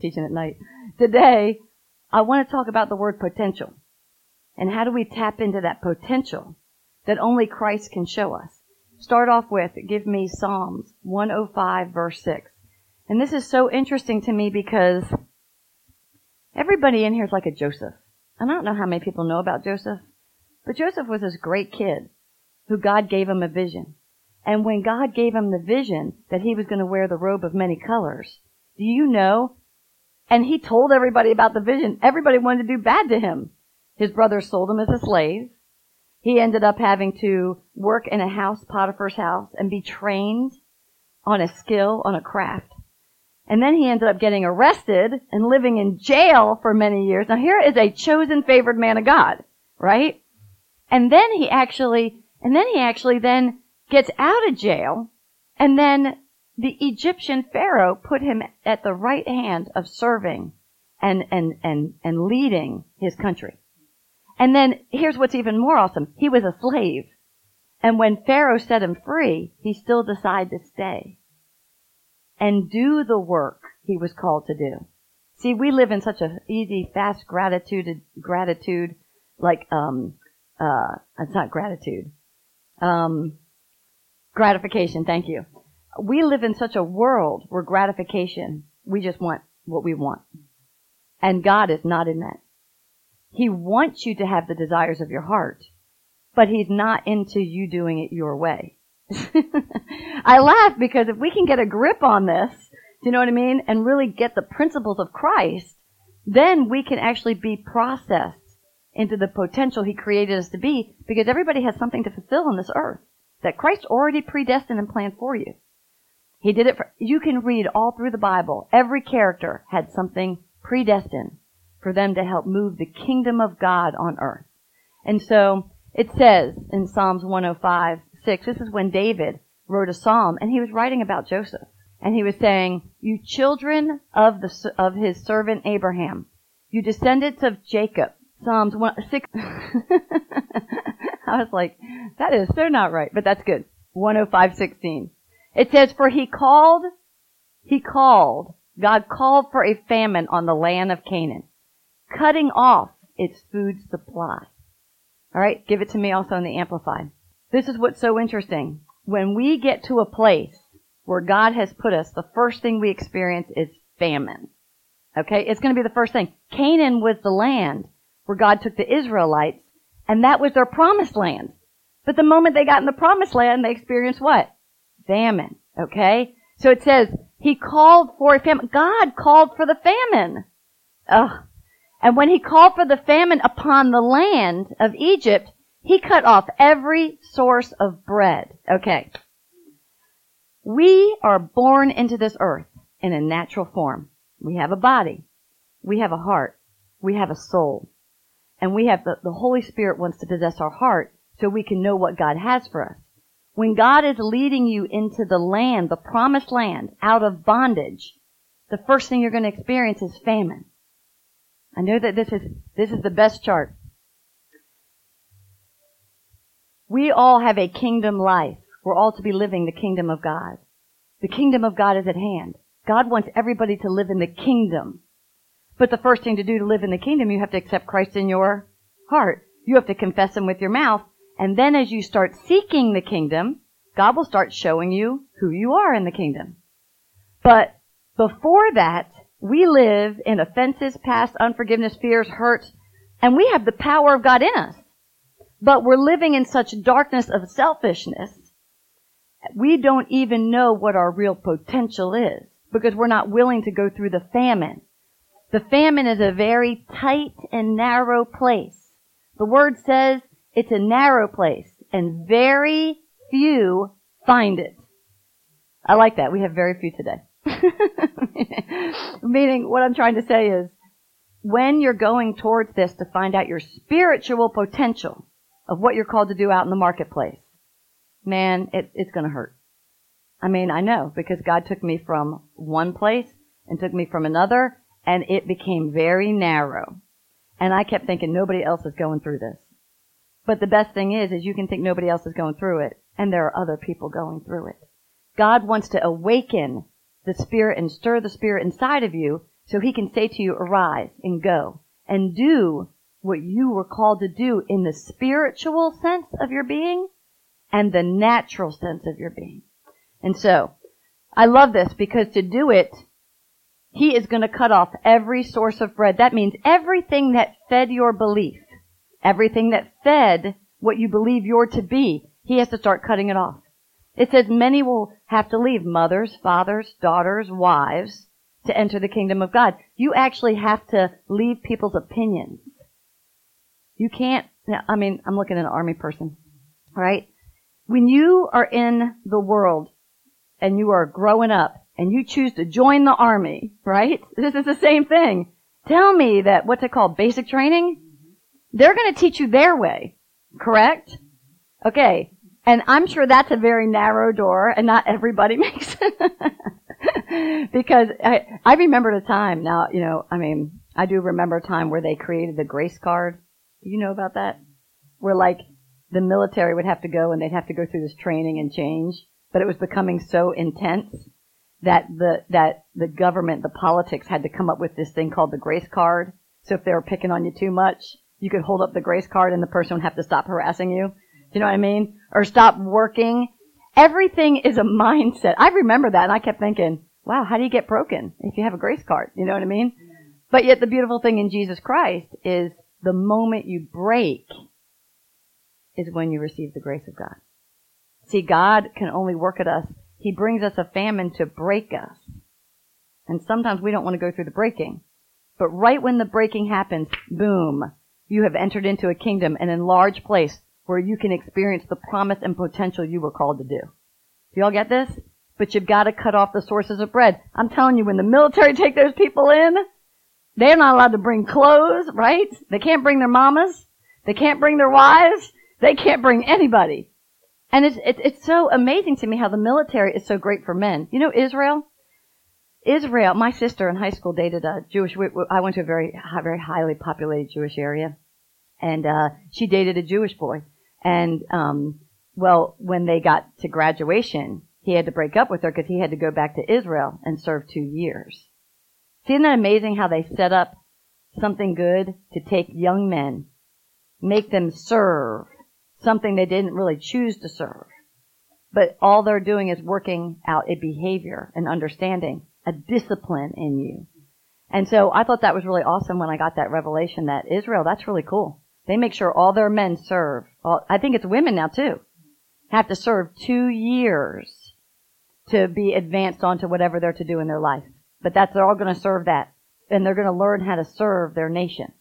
teaching at night. Today, I want to talk about the word potential. And how do we tap into that potential that only Christ can show us? Start off with, give me Psalms 105 verse 6. And this is so interesting to me because everybody in here is like a Joseph. And I don't know how many people know about Joseph, but Joseph was this great kid who God gave him a vision. And when God gave him the vision that he was going to wear the robe of many colors, do you know? And he told everybody about the vision. Everybody wanted to do bad to him. His brothers sold him as a slave. He ended up having to work in a house, Potiphar's house, and be trained on a skill, on a craft. And then he ended up getting arrested and living in jail for many years. Now here is a chosen favored man of God, right? And then he actually, and then he actually then gets out of jail and then the Egyptian Pharaoh put him at the right hand of serving and, and, and, and leading his country. And then here's what's even more awesome. He was a slave. And when Pharaoh set him free, he still decided to stay and do the work he was called to do. See, we live in such a easy, fast gratitude, gratitude, like, um, uh, it's not gratitude. Um, gratification, thank you. We live in such a world where gratification, we just want what we want. And God is not in that. He wants you to have the desires of your heart, but He's not into you doing it your way. I laugh because if we can get a grip on this, do you know what I mean? And really get the principles of Christ, then we can actually be processed into the potential He created us to be because everybody has something to fulfill on this earth that Christ already predestined and planned for you. He did it for, you can read all through the Bible. Every character had something predestined for them to help move the kingdom of God on earth. And so it says in Psalms 105, 6, this is when David wrote a psalm and he was writing about Joseph. And he was saying, you children of the, of his servant Abraham, you descendants of Jacob. Psalms 1, 6. I was like, that is so not right, but that's good. 105:16. It says, for he called, he called, God called for a famine on the land of Canaan, cutting off its food supply. Alright, give it to me also in the Amplified. This is what's so interesting. When we get to a place where God has put us, the first thing we experience is famine. Okay? It's going to be the first thing. Canaan was the land where God took the Israelites, and that was their promised land. But the moment they got in the promised land, they experienced what? Famine. Okay? So it says, He called for a famine. God called for the famine. Ugh. And when He called for the famine upon the land of Egypt, He cut off every source of bread. Okay. We are born into this earth in a natural form. We have a body. We have a heart. We have a soul. And we have the, the Holy Spirit wants to possess our heart so we can know what God has for us. When God is leading you into the land, the promised land, out of bondage, the first thing you're going to experience is famine. I know that this is, this is the best chart. We all have a kingdom life. We're all to be living the kingdom of God. The kingdom of God is at hand. God wants everybody to live in the kingdom. But the first thing to do to live in the kingdom, you have to accept Christ in your heart. You have to confess Him with your mouth and then as you start seeking the kingdom, God will start showing you who you are in the kingdom. But before that, we live in offenses, past unforgiveness, fears, hurts, and we have the power of God in us. But we're living in such darkness of selfishness, we don't even know what our real potential is because we're not willing to go through the famine. The famine is a very tight and narrow place. The word says it's a narrow place and very few find it. I like that. We have very few today. Meaning what I'm trying to say is when you're going towards this to find out your spiritual potential of what you're called to do out in the marketplace, man, it, it's going to hurt. I mean, I know because God took me from one place and took me from another and it became very narrow. And I kept thinking nobody else is going through this. But the best thing is, is you can think nobody else is going through it, and there are other people going through it. God wants to awaken the spirit and stir the spirit inside of you So he can say to you, arise and go and do what you were called to do in the spiritual sense of your being and the natural sense of your being. And so, I love this because to do it, he is going to cut off every source of bread. That means everything that fed your belief, everything that fed what you believe you're to be, he has to start cutting it off. It says many will have to leave mothers, fathers, daughters, wives to enter the kingdom of God. You actually have to leave people's opinions. You can't, I mean, I'm looking at an army person, right? When you are in the world and you are growing up and you choose to join the army, right? This is the same thing. Tell me that, what's it called, basic training? They're going to teach you their way, correct? Okay. And I'm sure that's a very narrow door and not everybody makes it. because I, I remember a time now, you know, I mean, I do remember a time where they created the grace card. Do you know about that? Where like the military would have to go and they'd have to go through this training and change, but it was becoming so intense that the that the government, the politics had to come up with this thing called the grace card. So if they were picking on you too much, you could hold up the grace card and the person would have to stop harassing you. Do you know what I mean? Or stop working. Everything is a mindset. I remember that and I kept thinking, wow, how do you get broken if you have a grace card? You know what I mean? But yet the beautiful thing in Jesus Christ is the moment you break is when you receive the grace of God. See, God can only work at us he brings us a famine to break us. And sometimes we don't want to go through the breaking. But right when the breaking happens, boom, you have entered into a kingdom, an enlarged place where you can experience the promise and potential you were called to do. Do y'all get this? But you've got to cut off the sources of bread. I'm telling you, when the military take those people in, they're not allowed to bring clothes, right? They can't bring their mamas. They can't bring their wives. They can't bring anybody. And it's, it's, it's so amazing to me how the military is so great for men. You know Israel? Israel, my sister in high school dated a Jewish, I went to a very, very highly populated Jewish area. And, uh, she dated a Jewish boy. And, um, well, when they got to graduation, he had to break up with her because he had to go back to Israel and serve two years. See, isn't that amazing how they set up something good to take young men, make them serve, something they didn't really choose to serve. But all they're doing is working out a behavior, an understanding, a discipline in you. And so I thought that was really awesome when I got that revelation that Israel, that's really cool. They make sure all their men serve. I think it's women now too. Have to serve two years to be advanced onto whatever they're to do in their life. But that's, they're all going to serve that. And they're going to learn how to serve their nation.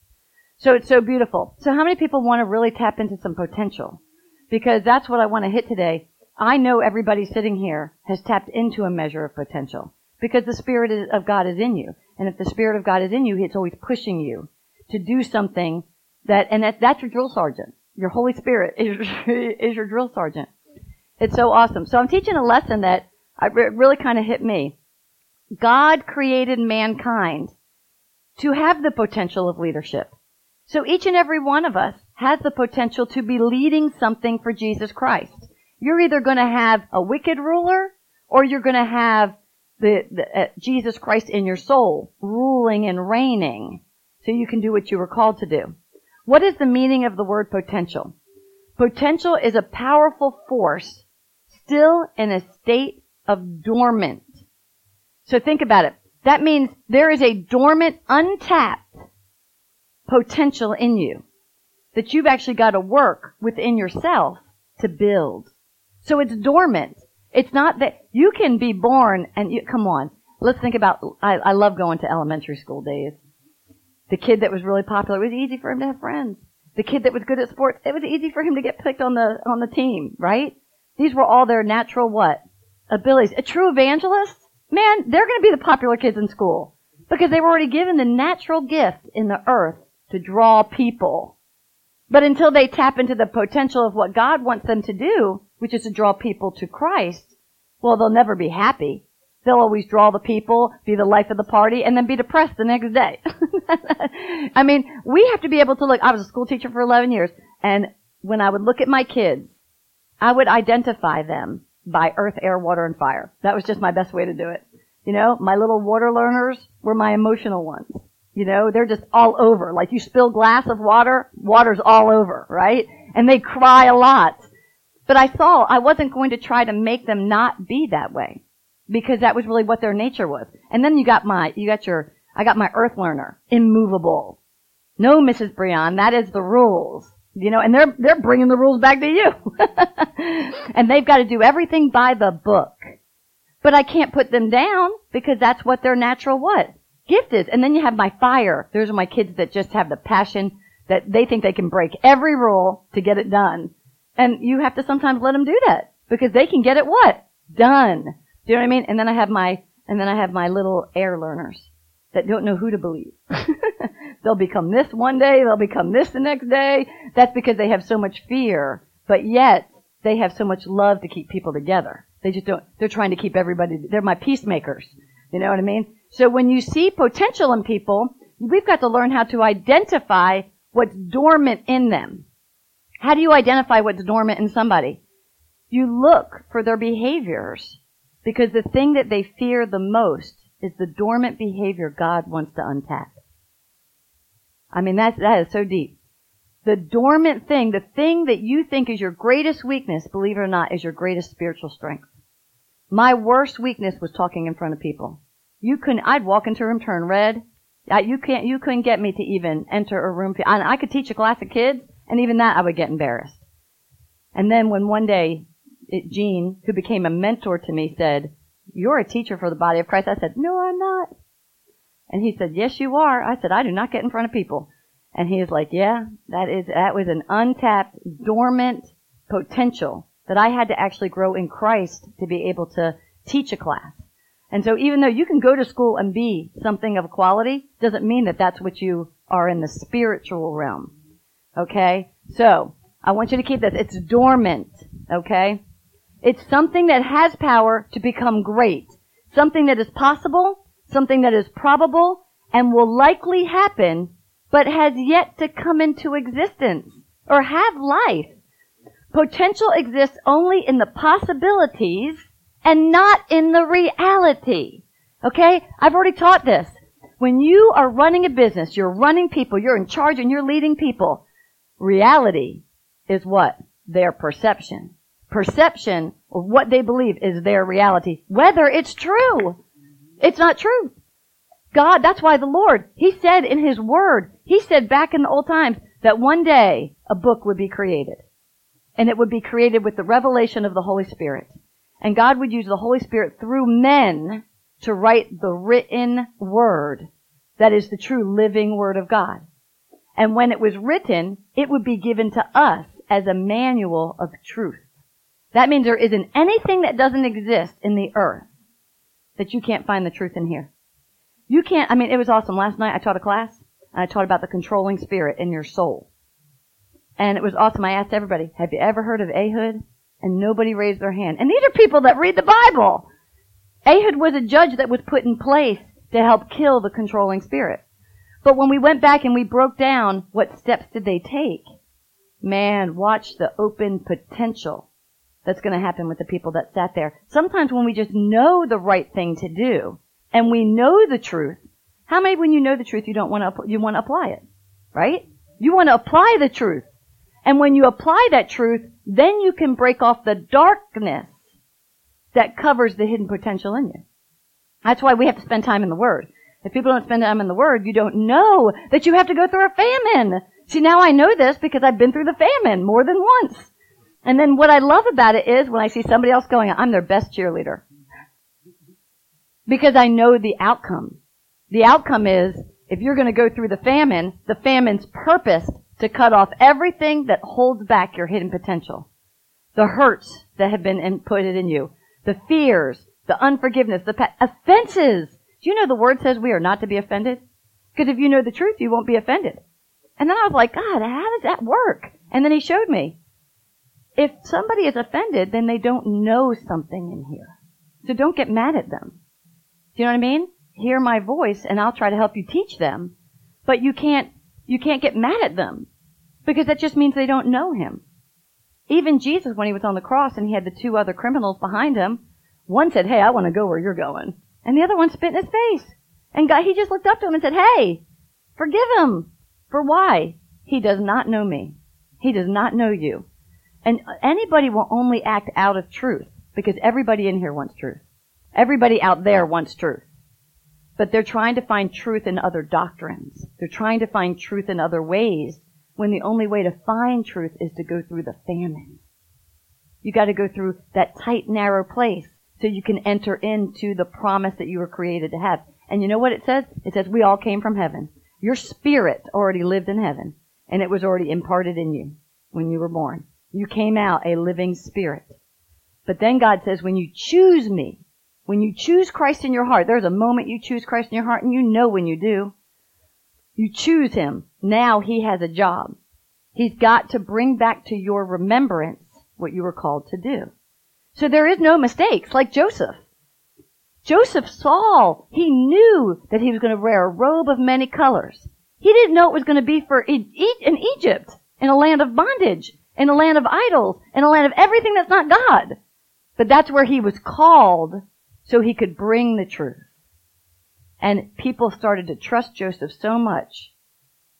So it's so beautiful. So how many people want to really tap into some potential? Because that's what I want to hit today. I know everybody sitting here has tapped into a measure of potential because the Spirit of God is in you. And if the Spirit of God is in you, it's always pushing you to do something that, and that, that's your drill sergeant. Your Holy Spirit is, is your drill sergeant. It's so awesome. So I'm teaching a lesson that really kind of hit me. God created mankind to have the potential of leadership. So each and every one of us has the potential to be leading something for Jesus Christ. You're either going to have a wicked ruler or you're going to have the, the uh, Jesus Christ in your soul ruling and reigning so you can do what you were called to do. What is the meaning of the word potential? Potential is a powerful force still in a state of dormant. So think about it. That means there is a dormant, untapped potential in you that you've actually got to work within yourself to build. So it's dormant. It's not that you can be born and you, come on. Let's think about, I, I love going to elementary school days. The kid that was really popular, it was easy for him to have friends. The kid that was good at sports, it was easy for him to get picked on the, on the team, right? These were all their natural what? Abilities. A true evangelist? Man, they're gonna be the popular kids in school. Because they were already given the natural gift in the earth to draw people. But until they tap into the potential of what God wants them to do, which is to draw people to Christ, well, they'll never be happy. They'll always draw the people, be the life of the party, and then be depressed the next day. I mean, we have to be able to look, I was a school teacher for 11 years, and when I would look at my kids, I would identify them by earth, air, water, and fire. That was just my best way to do it. You know, my little water learners were my emotional ones. You know, they're just all over. Like you spill glass of water, water's all over, right? And they cry a lot. But I saw I wasn't going to try to make them not be that way. Because that was really what their nature was. And then you got my, you got your, I got my earth learner, immovable. No, Mrs. Breon, that is the rules. You know, and they're, they're bringing the rules back to you. and they've got to do everything by the book. But I can't put them down because that's what their natural what? Gift is. And then you have my fire. Those are my kids that just have the passion that they think they can break every rule to get it done. And you have to sometimes let them do that because they can get it what? Done. Do you know what I mean? And then I have my, and then I have my little air learners that don't know who to believe. they'll become this one day, they'll become this the next day. That's because they have so much fear, but yet they have so much love to keep people together. They just don't, they're trying to keep everybody, they're my peacemakers. You know what I mean? So when you see potential in people, we've got to learn how to identify what's dormant in them. How do you identify what's dormant in somebody? You look for their behaviors because the thing that they fear the most is the dormant behavior God wants to untap. I mean, that's, that is so deep. The dormant thing, the thing that you think is your greatest weakness, believe it or not, is your greatest spiritual strength. My worst weakness was talking in front of people. You couldn't, I'd walk into a room, turn red. You can't, you couldn't get me to even enter a room. I could teach a class of kids, and even that I would get embarrassed. And then when one day, Gene, who became a mentor to me, said, you're a teacher for the body of Christ. I said, no, I'm not. And he said, yes, you are. I said, I do not get in front of people. And he was like, yeah, that is, that was an untapped, dormant potential that I had to actually grow in Christ to be able to teach a class. And so even though you can go to school and be something of quality, doesn't mean that that's what you are in the spiritual realm. Okay? So, I want you to keep this. It's dormant. Okay? It's something that has power to become great. Something that is possible, something that is probable, and will likely happen, but has yet to come into existence or have life. Potential exists only in the possibilities and not in the reality. Okay? I've already taught this. When you are running a business, you're running people, you're in charge and you're leading people, reality is what? Their perception perception of what they believe is their reality, whether it's true. It's not true. God, that's why the Lord, He said in His Word, He said back in the old times that one day a book would be created. And it would be created with the revelation of the Holy Spirit. And God would use the Holy Spirit through men to write the written Word that is the true living Word of God. And when it was written, it would be given to us as a manual of truth. That means there isn't anything that doesn't exist in the earth that you can't find the truth in here. You can't, I mean, it was awesome. Last night I taught a class and I taught about the controlling spirit in your soul. And it was awesome. I asked everybody, have you ever heard of Ehud? And nobody raised their hand. And these are people that read the Bible. Ehud was a judge that was put in place to help kill the controlling spirit. But when we went back and we broke down what steps did they take, man, watch the open potential that's going to happen with the people that sat there. Sometimes when we just know the right thing to do and we know the truth, how many when you know the truth you don't want to you want to apply it, right? You want to apply the truth. And when you apply that truth, then you can break off the darkness that covers the hidden potential in you. That's why we have to spend time in the Word. If people don't spend time in the Word, you don't know that you have to go through a famine. See, now I know this because I've been through the famine more than once. And then what I love about it is when I see somebody else going, I'm their best cheerleader. Because I know the outcome. The outcome is, if you're going to go through the famine, the famine's purpose to cut off everything that holds back your hidden potential. The hurts that have been inputted in you. The fears, the unforgiveness, the pa- offenses. Do you know the word says we are not to be offended? Because if you know the truth, you won't be offended. And then I was like, God, how does that work? And then he showed me if somebody is offended, then they don't know something in here. So don't get mad at them. Do you know what I mean? Hear my voice and I'll try to help you teach them. But you can't, you can't get mad at them. Because that just means they don't know him. Even Jesus, when he was on the cross and he had the two other criminals behind him, one said, hey, I want to go where you're going. And the other one spit in his face. And God, he just looked up to him and said, Hey, forgive him. For why? He does not know me. He does not know you. And anybody will only act out of truth because everybody in here wants truth. Everybody out there wants truth. But they're trying to find truth in other doctrines. They're trying to find truth in other ways when the only way to find truth is to go through the famine. You gotta go through that tight, narrow place so you can enter into the promise that you were created to have. And you know what it says? It says we all came from heaven. Your spirit already lived in heaven and it was already imparted in you when you were born. You came out a living spirit. But then God says, when you choose me, when you choose Christ in your heart, there's a moment you choose Christ in your heart and you know when you do. You choose Him. Now He has a job. He's got to bring back to your remembrance what you were called to do. So there is no mistakes, like Joseph. Joseph saw, he knew that he was going to wear a robe of many colors. He didn't know it was going to be for in Egypt, in a land of bondage, in a land of idols, in a land of everything that's not God. But that's where he was called so he could bring the truth. And people started to trust Joseph so much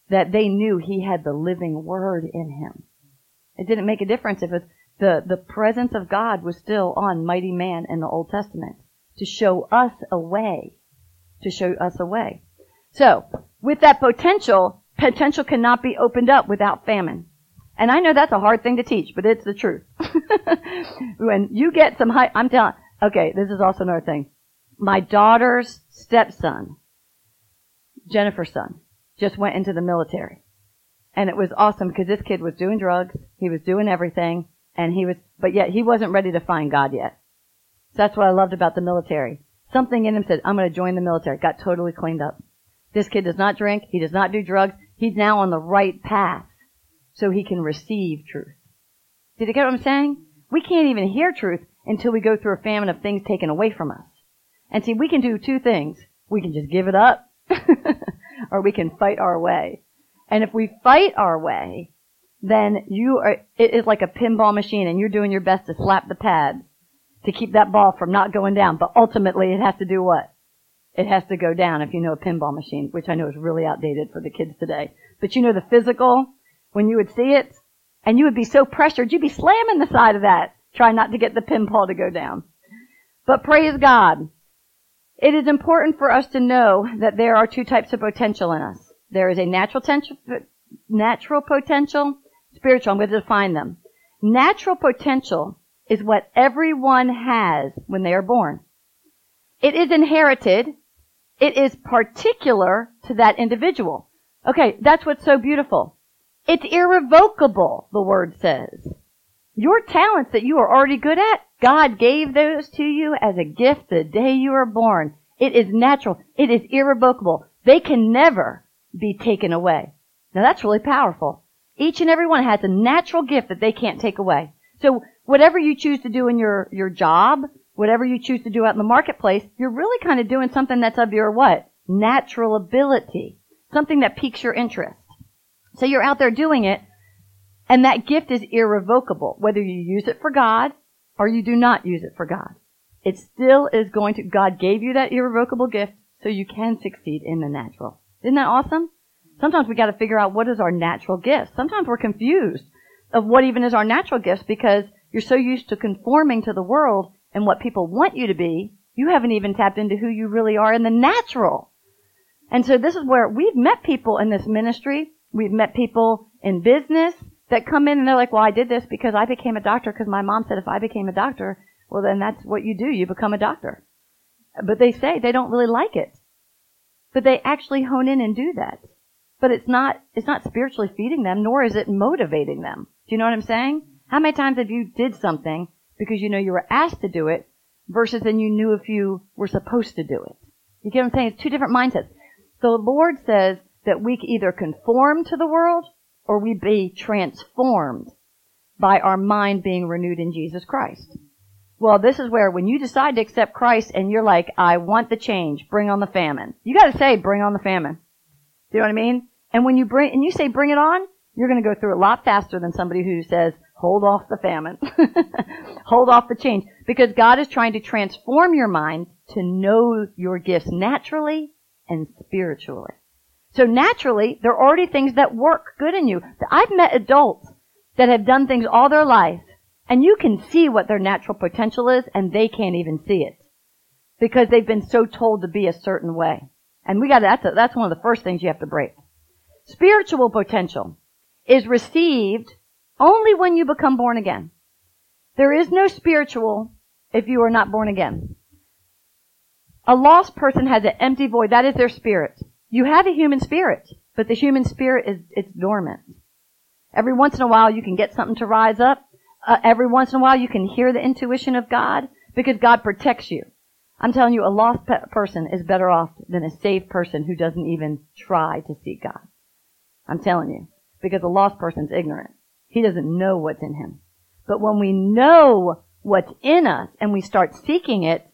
that they knew he had the living word in him. It didn't make a difference if it, the, the presence of God was still on mighty man in the Old Testament to show us a way, to show us a way. So, with that potential, potential cannot be opened up without famine. And I know that's a hard thing to teach, but it's the truth. when you get some high, I'm telling, okay, this is also another thing. My daughter's stepson, Jennifer's son, just went into the military. And it was awesome because this kid was doing drugs, he was doing everything, and he was, but yet he wasn't ready to find God yet. So that's what I loved about the military. Something in him said, I'm going to join the military. Got totally cleaned up. This kid does not drink. He does not do drugs. He's now on the right path so he can receive truth. Did you get what I'm saying? We can't even hear truth until we go through a famine of things taken away from us. And see, we can do two things. We can just give it up or we can fight our way. And if we fight our way, then you are, it is like a pinball machine and you're doing your best to slap the pads to keep that ball from not going down. But ultimately it has to do what? it has to go down if you know a pinball machine, which I know is really outdated for the kids today. But you know the physical, when you would see it, and you would be so pressured, you'd be slamming the side of that, trying not to get the pinball to go down. But praise God. It is important for us to know that there are two types of potential in us. There is a natural potential, natural potential, spiritual. I'm going to define them. Natural potential is what everyone has when they are born. It is inherited it is particular to that individual. Okay, that's what's so beautiful. It's irrevocable, the word says. Your talents that you are already good at, God gave those to you as a gift the day you were born. It is natural. It is irrevocable. They can never be taken away. Now that's really powerful. Each and every one has a natural gift that they can't take away. So whatever you choose to do in your, your job, whatever you choose to do out in the marketplace, you're really kind of doing something that's of your what? Natural ability. Something that piques your interest. So you're out there doing it, and that gift is irrevocable, whether you use it for God or you do not use it for God. It still is going to, God gave you that irrevocable gift so you can succeed in the natural. Isn't that awesome? Sometimes we gotta figure out what is our natural gift. Sometimes we're confused of what even is our natural gifts because you're so used to conforming to the world and what people want you to be, you haven't even tapped into who you really are in the natural. And so this is where we've met people in this ministry. We've met people in business that come in and they're like, well, I did this because I became a doctor because my mom said if I became a doctor, well, then that's what you do. You become a doctor. But they say they don't really like it. But they actually hone in and do that. But it's not, it's not spiritually feeding them, nor is it motivating them. Do you know what I'm saying? How many times have you did something because you know you were asked to do it versus then you knew if you were supposed to do it. You get what I'm saying? It's two different mindsets. The Lord says that we either conform to the world or we be transformed by our mind being renewed in Jesus Christ. Well, this is where when you decide to accept Christ and you're like, I want the change, bring on the famine. You gotta say, bring on the famine. Do you know what I mean? And when you bring, and you say bring it on, you're gonna go through a lot faster than somebody who says, hold off the famine. hold off the change. Because God is trying to transform your mind to know your gifts naturally and spiritually. So naturally, there are already things that work good in you. I've met adults that have done things all their life and you can see what their natural potential is and they can't even see it because they've been so told to be a certain way. And we got that's a, that's one of the first things you have to break. Spiritual potential is received only when you become born again. There is no spiritual if you are not born again. A lost person has an empty void. That is their spirit. You have a human spirit, but the human spirit is, it's dormant. Every once in a while you can get something to rise up. Uh, every once in a while you can hear the intuition of God because God protects you. I'm telling you, a lost pe- person is better off than a saved person who doesn't even try to seek God. I'm telling you. Because a lost person's ignorant. He doesn't know what's in him. But when we know what's in us and we start seeking it,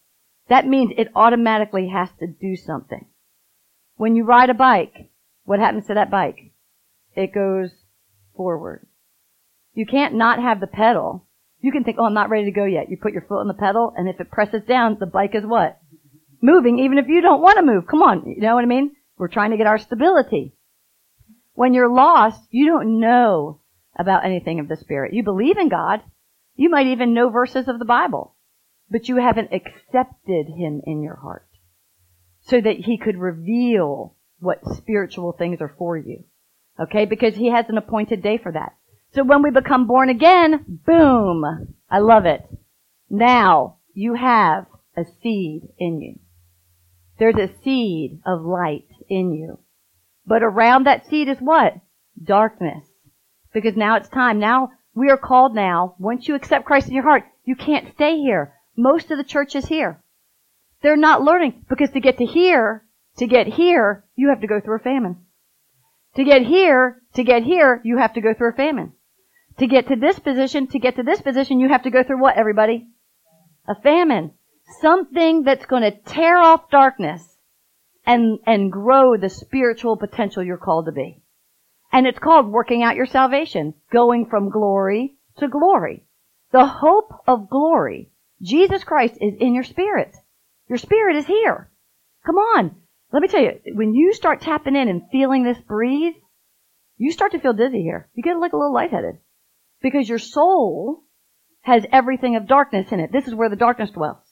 that means it automatically has to do something. When you ride a bike, what happens to that bike? It goes forward. You can't not have the pedal. You can think, oh, I'm not ready to go yet. You put your foot on the pedal, and if it presses down, the bike is what? Moving, even if you don't want to move. Come on, you know what I mean? We're trying to get our stability. When you're lost, you don't know about anything of the Spirit. You believe in God. You might even know verses of the Bible, but you haven't accepted Him in your heart so that He could reveal what spiritual things are for you. Okay? Because He has an appointed day for that. So when we become born again, boom! I love it. Now you have a seed in you. There's a seed of light in you. But around that seed is what? Darkness. Because now it's time. Now we are called now. Once you accept Christ in your heart, you can't stay here. Most of the church is here. They're not learning because to get to here, to get here, you have to go through a famine. To get here, to get here, you have to go through a famine. To get to this position, to get to this position, you have to go through what, everybody? A famine. Something that's going to tear off darkness and, and grow the spiritual potential you're called to be. And it's called working out your salvation, going from glory to glory. The hope of glory. Jesus Christ is in your spirit. Your spirit is here. Come on. Let me tell you, when you start tapping in and feeling this breeze, you start to feel dizzy here. You get like a little lightheaded. Because your soul has everything of darkness in it. This is where the darkness dwells.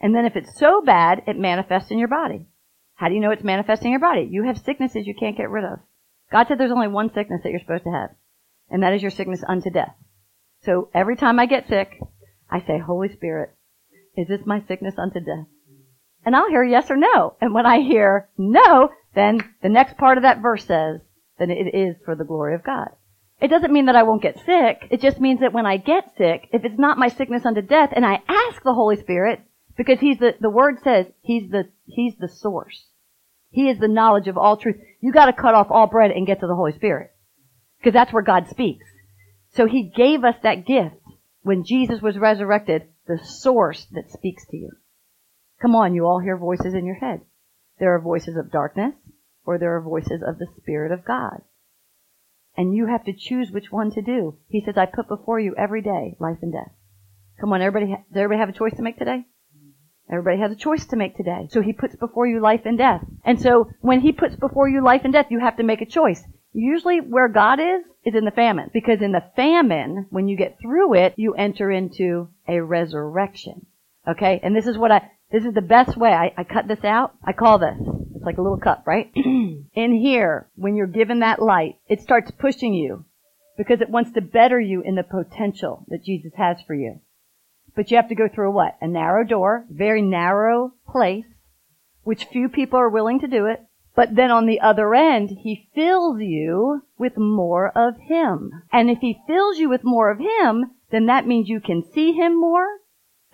And then if it's so bad, it manifests in your body. How do you know it's manifesting in your body? You have sicknesses you can't get rid of. God said there's only one sickness that you're supposed to have. And that is your sickness unto death. So every time I get sick, I say, Holy Spirit, is this my sickness unto death? And I'll hear yes or no. And when I hear no, then the next part of that verse says, then it is for the glory of God. It doesn't mean that I won't get sick. It just means that when I get sick, if it's not my sickness unto death, and I ask the Holy Spirit, because He's the, the Word says He's the, He's the source. He is the knowledge of all truth. You gotta cut off all bread and get to the Holy Spirit. Because that's where God speaks. So He gave us that gift when Jesus was resurrected, the source that speaks to you. Come on, you all hear voices in your head. There are voices of darkness, or there are voices of the Spirit of God. And you have to choose which one to do. He says, I put before you every day life and death. Come on, everybody, does everybody have a choice to make today? Everybody has a choice to make today. So he puts before you life and death. And so when he puts before you life and death, you have to make a choice. Usually where God is, is in the famine. Because in the famine, when you get through it, you enter into a resurrection. Okay? And this is what I, this is the best way. I, I cut this out. I call this. It's like a little cup, right? in here, when you're given that light, it starts pushing you because it wants to better you in the potential that Jesus has for you. But you have to go through what? A narrow door, very narrow place, which few people are willing to do it. But then on the other end, he fills you with more of him. And if he fills you with more of him, then that means you can see him more.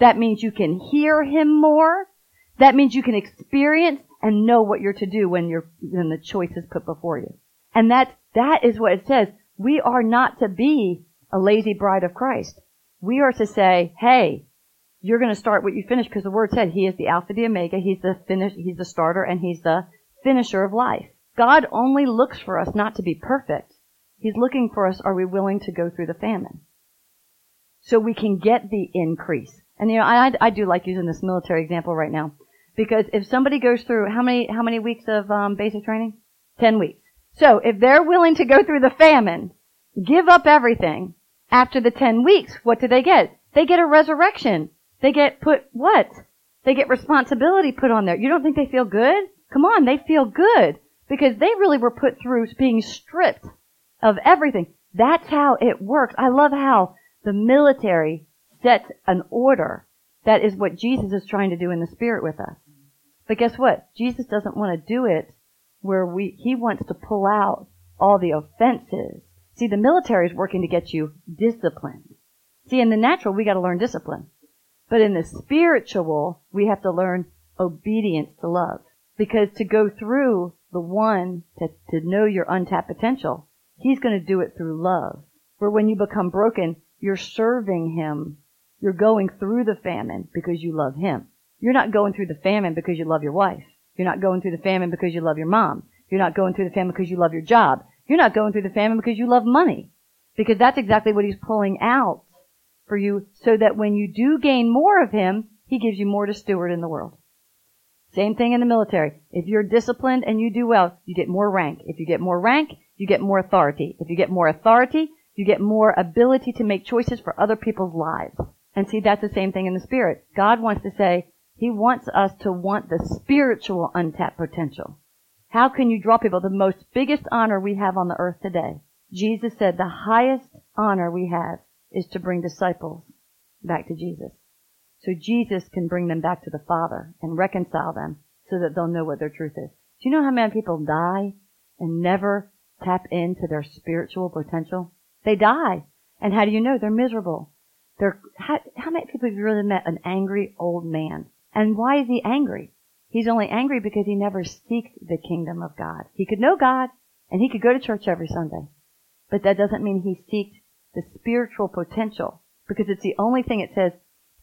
That means you can hear him more. That means you can experience and know what you're to do when you're, when the choice is put before you. And that, that is what it says. We are not to be a lazy bride of Christ. We are to say, hey, you're going to start what you finish because the word said he is the alpha, the omega. He's the finish, he's the starter and he's the finisher of life. God only looks for us not to be perfect. He's looking for us, are we willing to go through the famine? So we can get the increase. And you know, I, I do like using this military example right now. Because if somebody goes through, how many, how many weeks of um, basic training? Ten weeks. So if they're willing to go through the famine, give up everything, after the ten weeks, what do they get? They get a resurrection. They get put what? They get responsibility put on there. You don't think they feel good? Come on, they feel good because they really were put through being stripped of everything. That's how it works. I love how the military sets an order. That is what Jesus is trying to do in the spirit with us. But guess what? Jesus doesn't want to do it where we, he wants to pull out all the offenses. See, the military is working to get you disciplined. See, in the natural, we got to learn discipline. But in the spiritual, we have to learn obedience to love. Because to go through the one to, to know your untapped potential, he's going to do it through love. Where when you become broken, you're serving him. You're going through the famine because you love him. You're not going through the famine because you love your wife. You're not going through the famine because you love your mom. You're not going through the famine because you love your job. You're not going through the famine because you love money. Because that's exactly what he's pulling out for you so that when you do gain more of him, he gives you more to steward in the world. Same thing in the military. If you're disciplined and you do well, you get more rank. If you get more rank, you get more authority. If you get more authority, you get more ability to make choices for other people's lives. And see, that's the same thing in the spirit. God wants to say, He wants us to want the spiritual untapped potential. How can you draw people? The most biggest honor we have on the earth today. Jesus said the highest honor we have is to bring disciples back to Jesus. So Jesus can bring them back to the Father and reconcile them so that they'll know what their truth is. Do you know how many people die and never tap into their spiritual potential? They die. And how do you know? They're miserable. They're, how, how many people have you really met an angry old man? And why is he angry? He's only angry because he never seeked the kingdom of God. He could know God and he could go to church every Sunday. But that doesn't mean he seeked the spiritual potential because it's the only thing it says.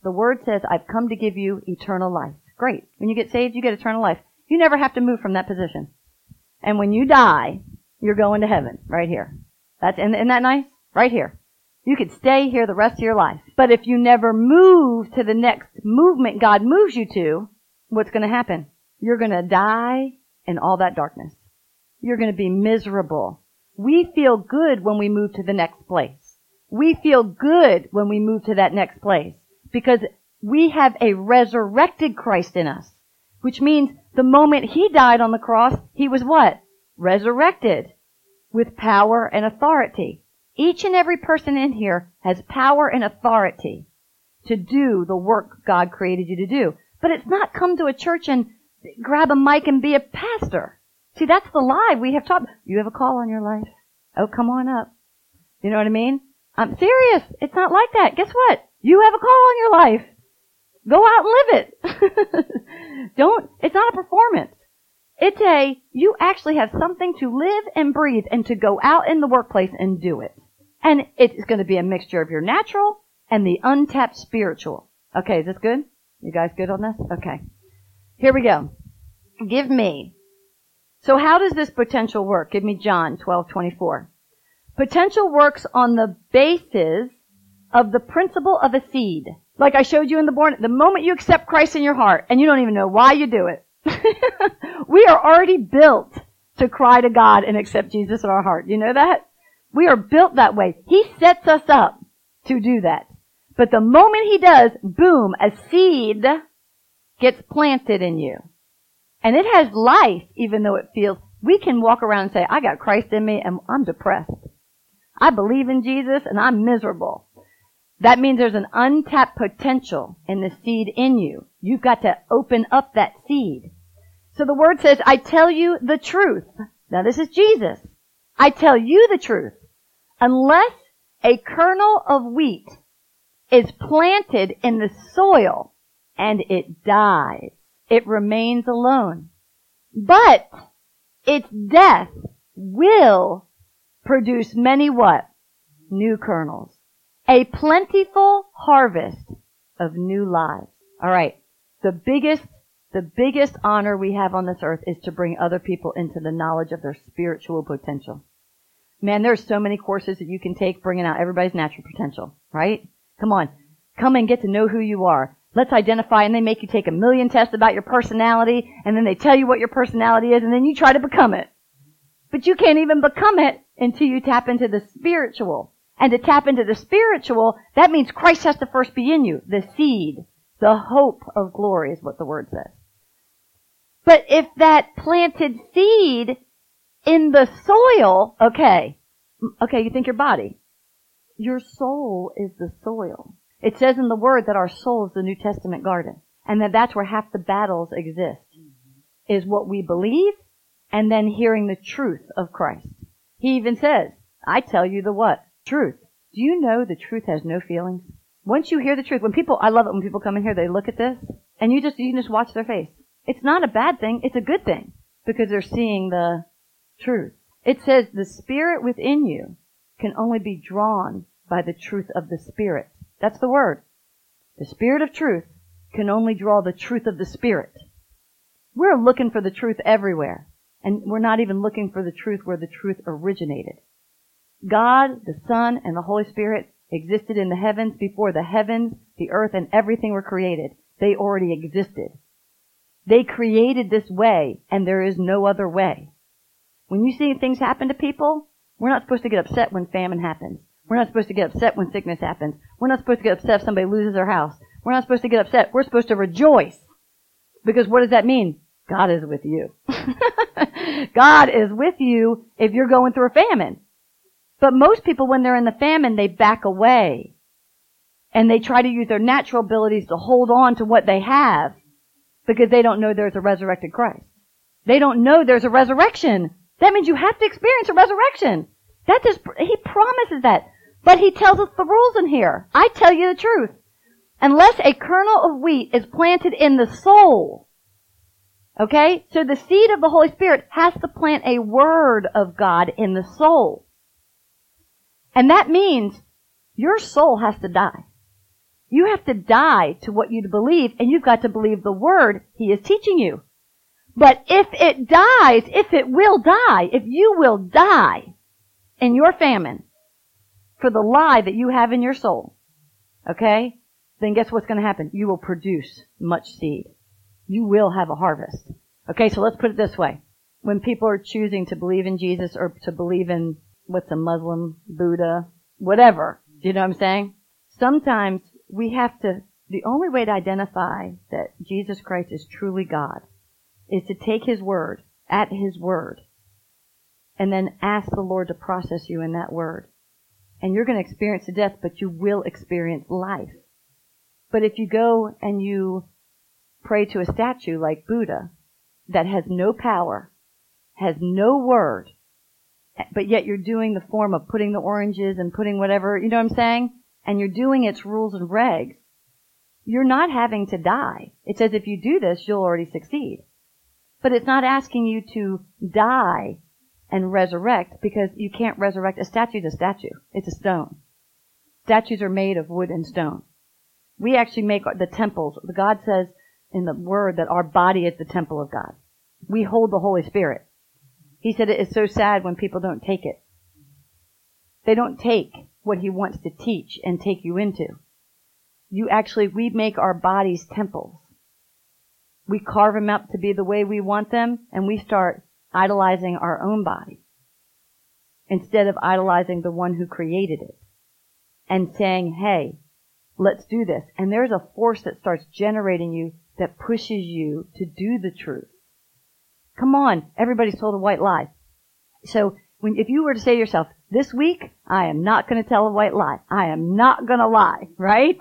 The word says, I've come to give you eternal life. Great. When you get saved, you get eternal life. You never have to move from that position. And when you die, you're going to heaven right here. That's, isn't, that nice? Right here. You could stay here the rest of your life. But if you never move to the next movement God moves you to, what's going to happen? You're going to die in all that darkness. You're going to be miserable. We feel good when we move to the next place. We feel good when we move to that next place because we have a resurrected Christ in us, which means the moment he died on the cross, he was what? Resurrected with power and authority. Each and every person in here has power and authority to do the work God created you to do. But it's not come to a church and grab a mic and be a pastor. See, that's the lie we have taught. You have a call on your life. Oh, come on up. You know what I mean? I'm serious. It's not like that. Guess what? You have a call on your life. Go out and live it. Don't, it's not a performance. It's a, you actually have something to live and breathe and to go out in the workplace and do it. And it's going to be a mixture of your natural and the untapped spiritual. Okay, is this good? You guys good on this? Okay. Here we go. Give me. So how does this potential work? Give me John 12:24. Potential works on the basis of the principle of a seed. Like I showed you in the born, the moment you accept Christ in your heart and you don't even know why you do it. we are already built to cry to God and accept Jesus in our heart. You know that? We are built that way. He sets us up to do that. But the moment he does, boom, a seed gets planted in you. And it has life, even though it feels, we can walk around and say, I got Christ in me and I'm depressed. I believe in Jesus and I'm miserable. That means there's an untapped potential in the seed in you. You've got to open up that seed. So the word says, I tell you the truth. Now this is Jesus. I tell you the truth. Unless a kernel of wheat is planted in the soil and it dies. It remains alone. But its death will produce many what? New kernels. A plentiful harvest of new lives. Alright. The biggest, the biggest honor we have on this earth is to bring other people into the knowledge of their spiritual potential. Man, there's so many courses that you can take bringing out everybody's natural potential, right? Come on. Come and get to know who you are. Let's identify and they make you take a million tests about your personality and then they tell you what your personality is and then you try to become it. But you can't even become it until you tap into the spiritual. And to tap into the spiritual, that means Christ has to first be in you. The seed, the hope of glory is what the word says. But if that planted seed in the soil, okay, okay, you think your body. Your soul is the soil. It says in the word that our soul is the New Testament garden. And that that's where half the battles exist. Is what we believe and then hearing the truth of Christ. He even says, I tell you the what? Truth. Do you know the truth has no feelings? Once you hear the truth, when people, I love it when people come in here, they look at this, and you just, you can just watch their face. It's not a bad thing, it's a good thing, because they're seeing the truth. It says the spirit within you can only be drawn by the truth of the spirit. That's the word. The spirit of truth can only draw the truth of the spirit. We're looking for the truth everywhere. And we're not even looking for the truth where the truth originated. God, the Son, and the Holy Spirit existed in the heavens before the heavens, the earth, and everything were created. They already existed. They created this way, and there is no other way. When you see things happen to people, we're not supposed to get upset when famine happens. We're not supposed to get upset when sickness happens. We're not supposed to get upset if somebody loses their house. We're not supposed to get upset. We're supposed to rejoice. Because what does that mean? God is with you. God is with you if you're going through a famine. But most people, when they're in the famine, they back away. And they try to use their natural abilities to hold on to what they have because they don't know there's a resurrected Christ. They don't know there's a resurrection. That means you have to experience a resurrection. That just, he promises that. But he tells us the rules in here. I tell you the truth. Unless a kernel of wheat is planted in the soul, okay? So the seed of the Holy Spirit has to plant a word of God in the soul. And that means your soul has to die. You have to die to what you believe, and you've got to believe the word he is teaching you. But if it dies, if it will die, if you will die in your famine for the lie that you have in your soul, okay, then guess what's going to happen? You will produce much seed. You will have a harvest. Okay, so let's put it this way. When people are choosing to believe in Jesus or to believe in what's a Muslim, Buddha, whatever. Do you know what I'm saying? Sometimes we have to, the only way to identify that Jesus Christ is truly God is to take His Word at His Word and then ask the Lord to process you in that Word. And you're going to experience the death, but you will experience life. But if you go and you pray to a statue like Buddha that has no power, has no word, but yet you're doing the form of putting the oranges and putting whatever, you know what I'm saying? And you're doing its rules and regs. You're not having to die. It says if you do this, you'll already succeed. But it's not asking you to die and resurrect because you can't resurrect. A statue is a statue. It's a stone. Statues are made of wood and stone. We actually make the temples. The God says in the word that our body is the temple of God. We hold the Holy Spirit. He said it is so sad when people don't take it. They don't take what he wants to teach and take you into. You actually, we make our bodies temples. We carve them up to be the way we want them and we start idolizing our own body instead of idolizing the one who created it and saying, hey, let's do this. And there's a force that starts generating you that pushes you to do the truth. Come on, everybody's told a white lie. So when, if you were to say to yourself, this week, I am not going to tell a white lie. I am not going to lie, right?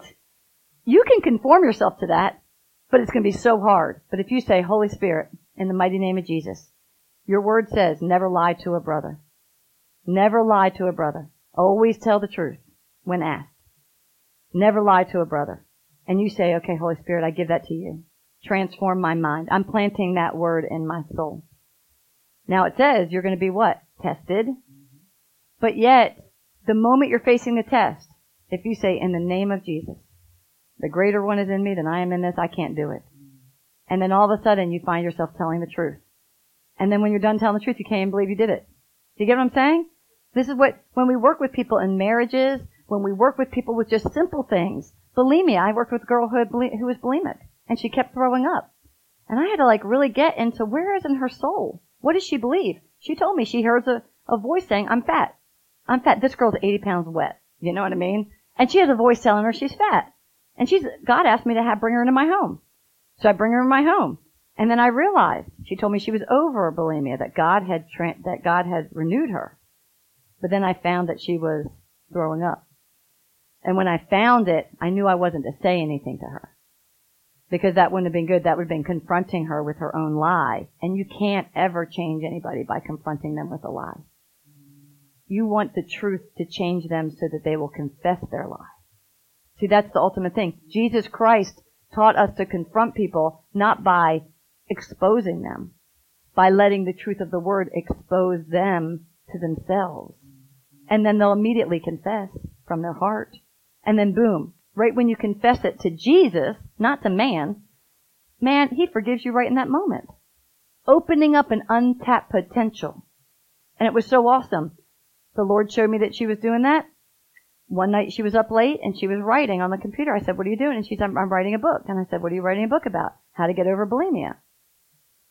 You can conform yourself to that, but it's going to be so hard. But if you say, Holy Spirit, in the mighty name of Jesus, your word says, never lie to a brother. Never lie to a brother. Always tell the truth when asked. Never lie to a brother. And you say, okay, Holy Spirit, I give that to you transform my mind. I'm planting that word in my soul. Now it says you're going to be what? Tested. But yet, the moment you're facing the test, if you say, in the name of Jesus, the greater one is in me than I am in this, I can't do it. And then all of a sudden you find yourself telling the truth. And then when you're done telling the truth, you can't even believe you did it. Do you get what I'm saying? This is what, when we work with people in marriages, when we work with people with just simple things, bulimia. I worked with a girl who, had who was bulimic, and she kept throwing up. And I had to like really get into where is in her soul? What does she believe? She told me she hears a, a voice saying, I'm fat. I'm fat. This girl's 80 pounds wet. You know what I mean? And she has a voice telling her she's fat. And she's, God asked me to have, bring her into my home. So I bring her in my home. And then I realized, she told me she was over bulimia, that God had, tra- that God had renewed her. But then I found that she was throwing up. And when I found it, I knew I wasn't to say anything to her. Because that wouldn't have been good. That would have been confronting her with her own lie. And you can't ever change anybody by confronting them with a lie. You want the truth to change them so that they will confess their lie. See, that's the ultimate thing. Jesus Christ taught us to confront people not by exposing them, by letting the truth of the word expose them to themselves. And then they'll immediately confess from their heart. And then boom, right when you confess it to Jesus, not to man, man, he forgives you right in that moment. Opening up an untapped potential. And it was so awesome. The Lord showed me that she was doing that. One night she was up late and she was writing on the computer. I said, what are you doing? And she said, I'm writing a book. And I said, what are you writing a book about? How to get over bulimia.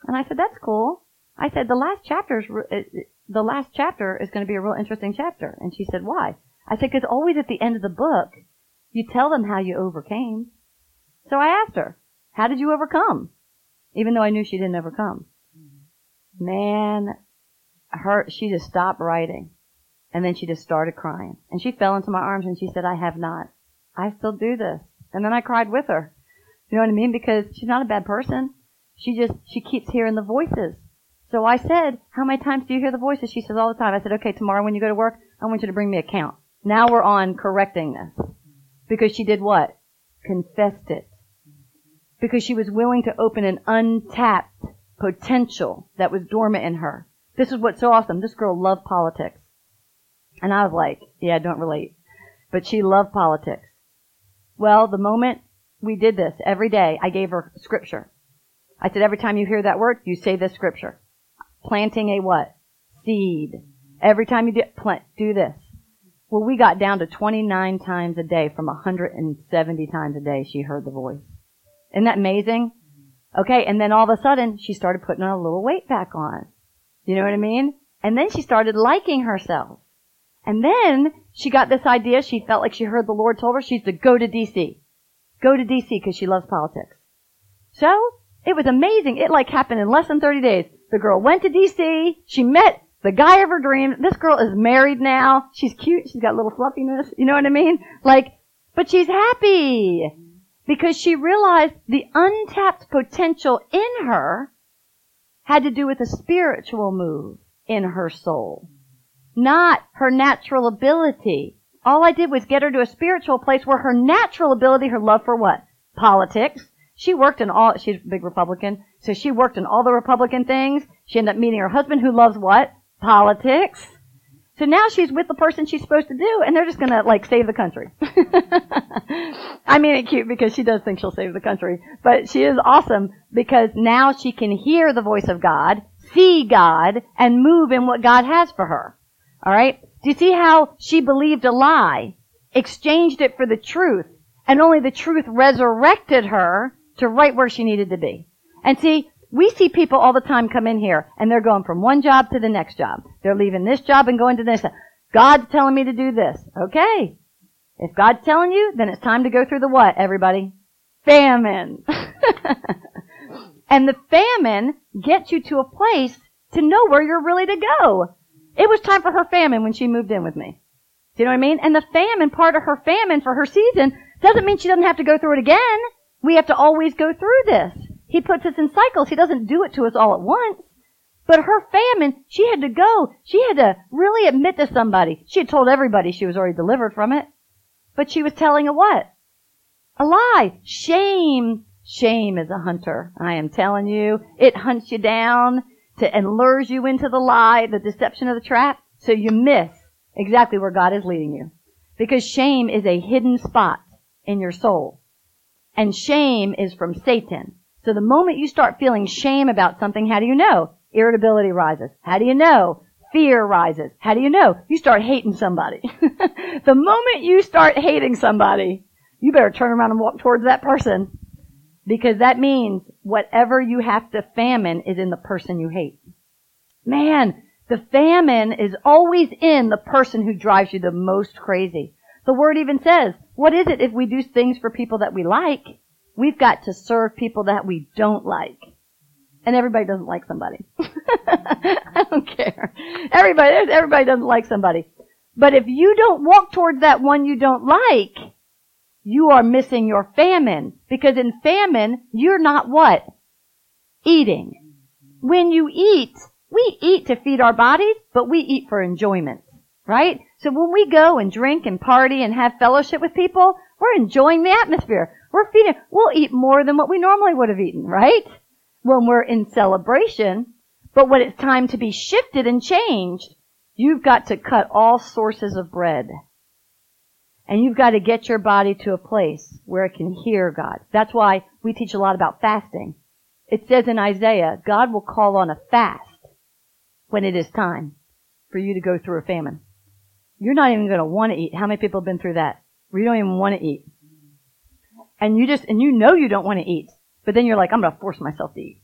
And I said, that's cool. I said, the last chapter is, the last chapter is going to be a real interesting chapter. And she said, why? I said, because always at the end of the book, you tell them how you overcame. So I asked her, how did you overcome? Even though I knew she didn't overcome. Man, her, she just stopped writing. And then she just started crying. And she fell into my arms and she said, I have not. I still do this. And then I cried with her. You know what I mean? Because she's not a bad person. She just, she keeps hearing the voices. So I said, how many times do you hear the voices? She says all the time. I said, okay, tomorrow when you go to work, I want you to bring me a count. Now we're on correcting this. Because she did what? Confessed it. Because she was willing to open an untapped potential that was dormant in her. This is what's so awesome. This girl loved politics. And I was like, yeah, don't relate. But she loved politics. Well, the moment we did this every day, I gave her scripture. I said, every time you hear that word, you say this scripture. Planting a what? Seed. Every time you do, plant, do this. Well, we got down to 29 times a day from 170 times a day she heard the voice. Isn't that amazing? Okay, and then all of a sudden she started putting on a little weight back on. You know what I mean? And then she started liking herself. And then she got this idea. She felt like she heard the Lord told her she's to go to DC. Go to DC because she loves politics. So it was amazing. It like happened in less than 30 days. The girl went to DC. She met the guy of her dream. This girl is married now. She's cute. She's got a little fluffiness. You know what I mean? Like, but she's happy because she realized the untapped potential in her had to do with a spiritual move in her soul not her natural ability. All I did was get her to a spiritual place where her natural ability, her love for what? Politics. She worked in all, she's a big Republican, so she worked in all the Republican things. She ended up meeting her husband who loves what? Politics. So now she's with the person she's supposed to do, and they're just gonna like save the country. I mean it cute because she does think she'll save the country, but she is awesome because now she can hear the voice of God, see God, and move in what God has for her. All right? Do you see how she believed a lie, exchanged it for the truth, and only the truth resurrected her to right where she needed to be? And see, we see people all the time come in here and they're going from one job to the next job. They're leaving this job and going to this. God's telling me to do this. Okay. If God's telling you, then it's time to go through the what, everybody? Famine. and the famine gets you to a place to know where you're really to go. It was time for her famine when she moved in with me. Do you know what I mean? And the famine, part of her famine for her season, doesn't mean she doesn't have to go through it again. We have to always go through this. He puts us in cycles. He doesn't do it to us all at once. But her famine, she had to go. She had to really admit to somebody. She had told everybody she was already delivered from it. But she was telling a what? A lie. Shame. Shame is a hunter. I am telling you. It hunts you down to, and lures you into the lie, the deception of the trap, so you miss exactly where God is leading you. Because shame is a hidden spot in your soul. And shame is from Satan. So the moment you start feeling shame about something, how do you know? Irritability rises. How do you know? Fear rises. How do you know? You start hating somebody. the moment you start hating somebody, you better turn around and walk towards that person. Because that means whatever you have to famine is in the person you hate. Man, the famine is always in the person who drives you the most crazy. The word even says, what is it if we do things for people that we like? We've got to serve people that we don't like. And everybody doesn't like somebody. I don't care. Everybody, everybody doesn't like somebody. But if you don't walk towards that one you don't like, you are missing your famine. Because in famine, you're not what? Eating. When you eat, we eat to feed our bodies, but we eat for enjoyment. Right? So when we go and drink and party and have fellowship with people, we're enjoying the atmosphere. We're feeding, we'll eat more than what we normally would have eaten, right? When we're in celebration. But when it's time to be shifted and changed, you've got to cut all sources of bread. And you've got to get your body to a place where it can hear God. That's why we teach a lot about fasting. It says in Isaiah, God will call on a fast when it is time for you to go through a famine. You're not even going to want to eat. How many people have been through that? Where you don't even want to eat. And you just, and you know you don't want to eat. But then you're like, I'm going to force myself to eat.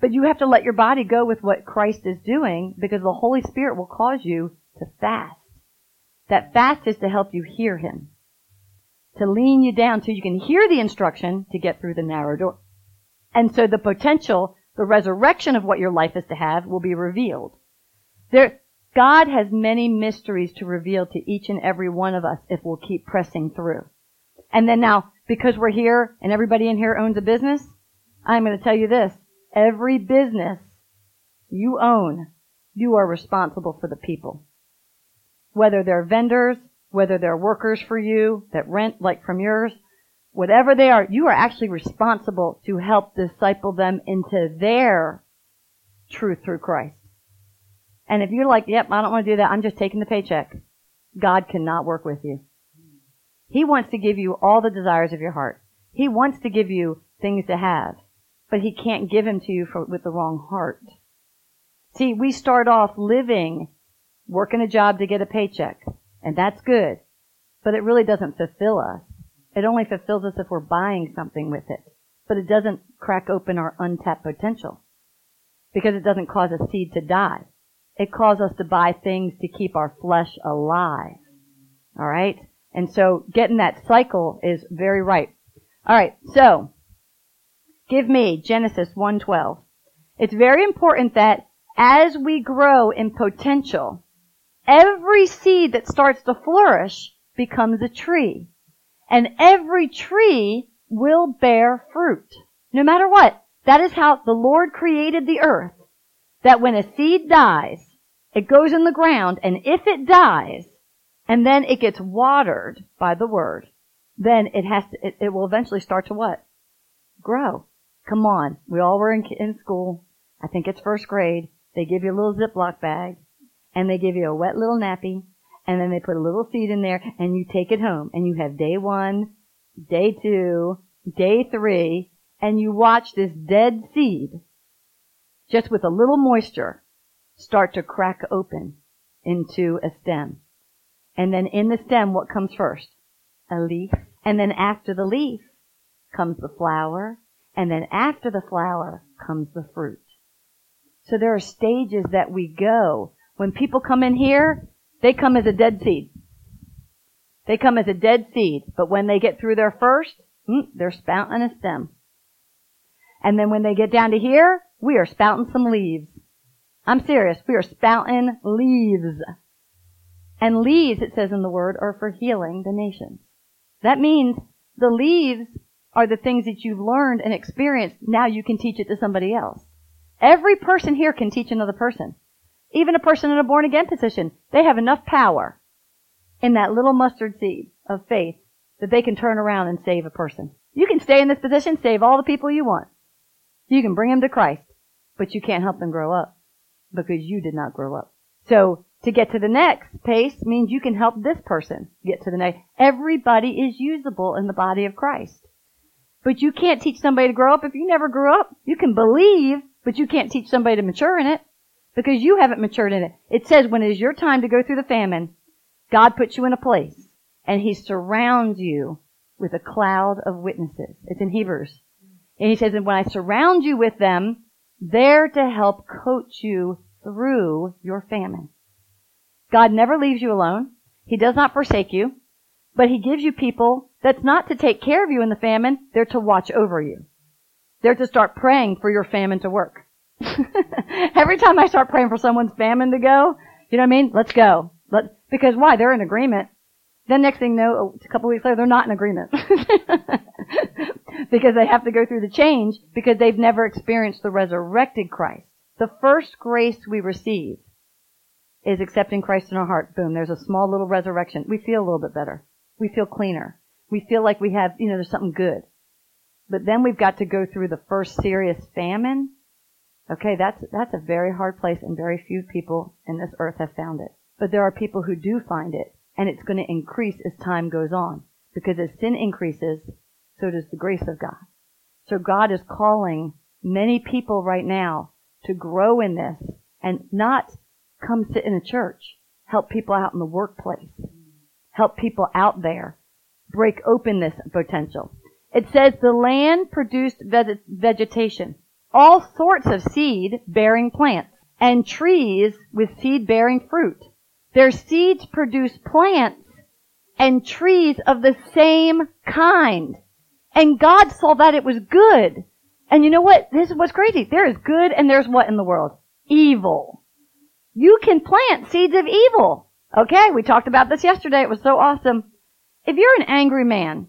But you have to let your body go with what Christ is doing because the Holy Spirit will cause you to fast. That fast is to help you hear Him. To lean you down so you can hear the instruction to get through the narrow door. And so the potential, the resurrection of what your life is to have will be revealed. There, God has many mysteries to reveal to each and every one of us if we'll keep pressing through. And then now, because we're here and everybody in here owns a business, I'm going to tell you this. Every business you own, you are responsible for the people whether they're vendors, whether they're workers for you that rent like from yours, whatever they are, you are actually responsible to help disciple them into their truth through Christ. And if you're like, yep, I don't want to do that, I'm just taking the paycheck, God cannot work with you. He wants to give you all the desires of your heart. He wants to give you things to have, but he can't give them to you for, with the wrong heart. See, we start off living working a job to get a paycheck. And that's good. But it really doesn't fulfill us. It only fulfills us if we're buying something with it. But it doesn't crack open our untapped potential. Because it doesn't cause a seed to die. It causes us to buy things to keep our flesh alive. Alright? And so getting that cycle is very right. Alright, so give me Genesis 1:12. It's very important that as we grow in potential, Every seed that starts to flourish becomes a tree. And every tree will bear fruit. No matter what. That is how the Lord created the earth. That when a seed dies, it goes in the ground, and if it dies, and then it gets watered by the word, then it has to, it, it will eventually start to what? Grow. Come on. We all were in, in school. I think it's first grade. They give you a little Ziploc bag and they give you a wet little nappy, and then they put a little seed in there, and you take it home, and you have day one, day two, day three, and you watch this dead seed, just with a little moisture, start to crack open into a stem. And then in the stem, what comes first? A leaf. And then after the leaf comes the flower. And then after the flower comes the fruit. So there are stages that we go when people come in here, they come as a dead seed. They come as a dead seed, but when they get through their first, hmm, they're spouting a stem. And then when they get down to here, we are spouting some leaves. I'm serious. We are spouting leaves. And leaves, it says in the word, are for healing the nations. That means the leaves are the things that you've learned and experienced. Now you can teach it to somebody else. Every person here can teach another person. Even a person in a born again position, they have enough power in that little mustard seed of faith that they can turn around and save a person. You can stay in this position, save all the people you want. You can bring them to Christ, but you can't help them grow up because you did not grow up. So to get to the next pace means you can help this person get to the next. Everybody is usable in the body of Christ. But you can't teach somebody to grow up if you never grew up. You can believe, but you can't teach somebody to mature in it because you haven't matured in it. It says when it is your time to go through the famine, God puts you in a place and He surrounds you with a cloud of witnesses. It's in Hebrews. And he says, and when I surround you with them, they're to help coach you through your famine. God never leaves you alone. He does not forsake you, but he gives you people that's not to take care of you in the famine. They're to watch over you. They're to start praying for your famine to work. Every time I start praying for someone's famine to go, you know what I mean? Let's go. Let, because why? They're in agreement. Then next thing you know, a couple weeks later, they're not in agreement. because they have to go through the change because they've never experienced the resurrected Christ. The first grace we receive is accepting Christ in our heart. Boom, there's a small little resurrection. We feel a little bit better. We feel cleaner. We feel like we have, you know, there's something good. But then we've got to go through the first serious famine. Okay, that's, that's a very hard place and very few people in this earth have found it. But there are people who do find it and it's going to increase as time goes on. Because as sin increases, so does the grace of God. So God is calling many people right now to grow in this and not come sit in a church. Help people out in the workplace. Help people out there. Break open this potential. It says the land produced vegetation, all sorts of seed bearing plants, and trees with seed bearing fruit. Their seeds produce plants and trees of the same kind. And God saw that it was good. And you know what? This is what's crazy. There is good and there's what in the world? Evil. You can plant seeds of evil. Okay, we talked about this yesterday. It was so awesome. If you're an angry man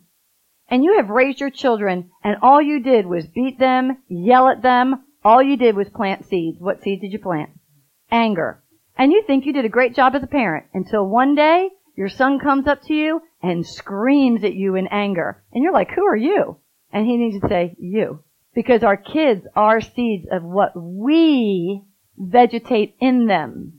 and you have raised your children and all you did was beat them, yell at them, all you did was plant seeds. What seeds did you plant? Anger. And you think you did a great job as a parent until one day your son comes up to you and screams at you in anger. And you're like, who are you? And he needs to say, you. Because our kids are seeds of what we vegetate in them.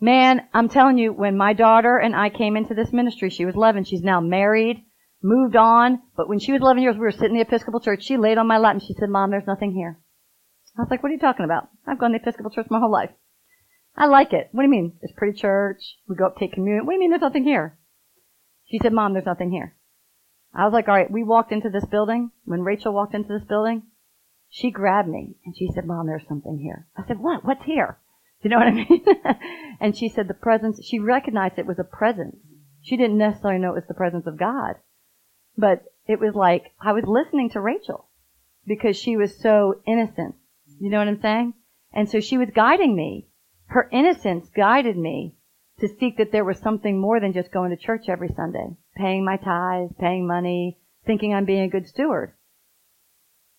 Man, I'm telling you, when my daughter and I came into this ministry, she was 11. She's now married, moved on. But when she was 11 years, we were sitting in the Episcopal church. She laid on my lap and she said, Mom, there's nothing here. I was like, what are you talking about? I've gone to the Episcopal church my whole life. I like it. What do you mean? It's pretty church. We go up, take communion. What do you mean there's nothing here? She said, Mom, there's nothing here. I was like, all right, we walked into this building. When Rachel walked into this building, she grabbed me and she said, Mom, there's something here. I said, what? What's here? Do you know what I mean? and she said the presence, she recognized it was a presence. She didn't necessarily know it was the presence of God. But it was like, I was listening to Rachel because she was so innocent. You know what I'm saying? And so she was guiding me her innocence guided me to seek that there was something more than just going to church every Sunday, paying my tithes, paying money, thinking I'm being a good steward.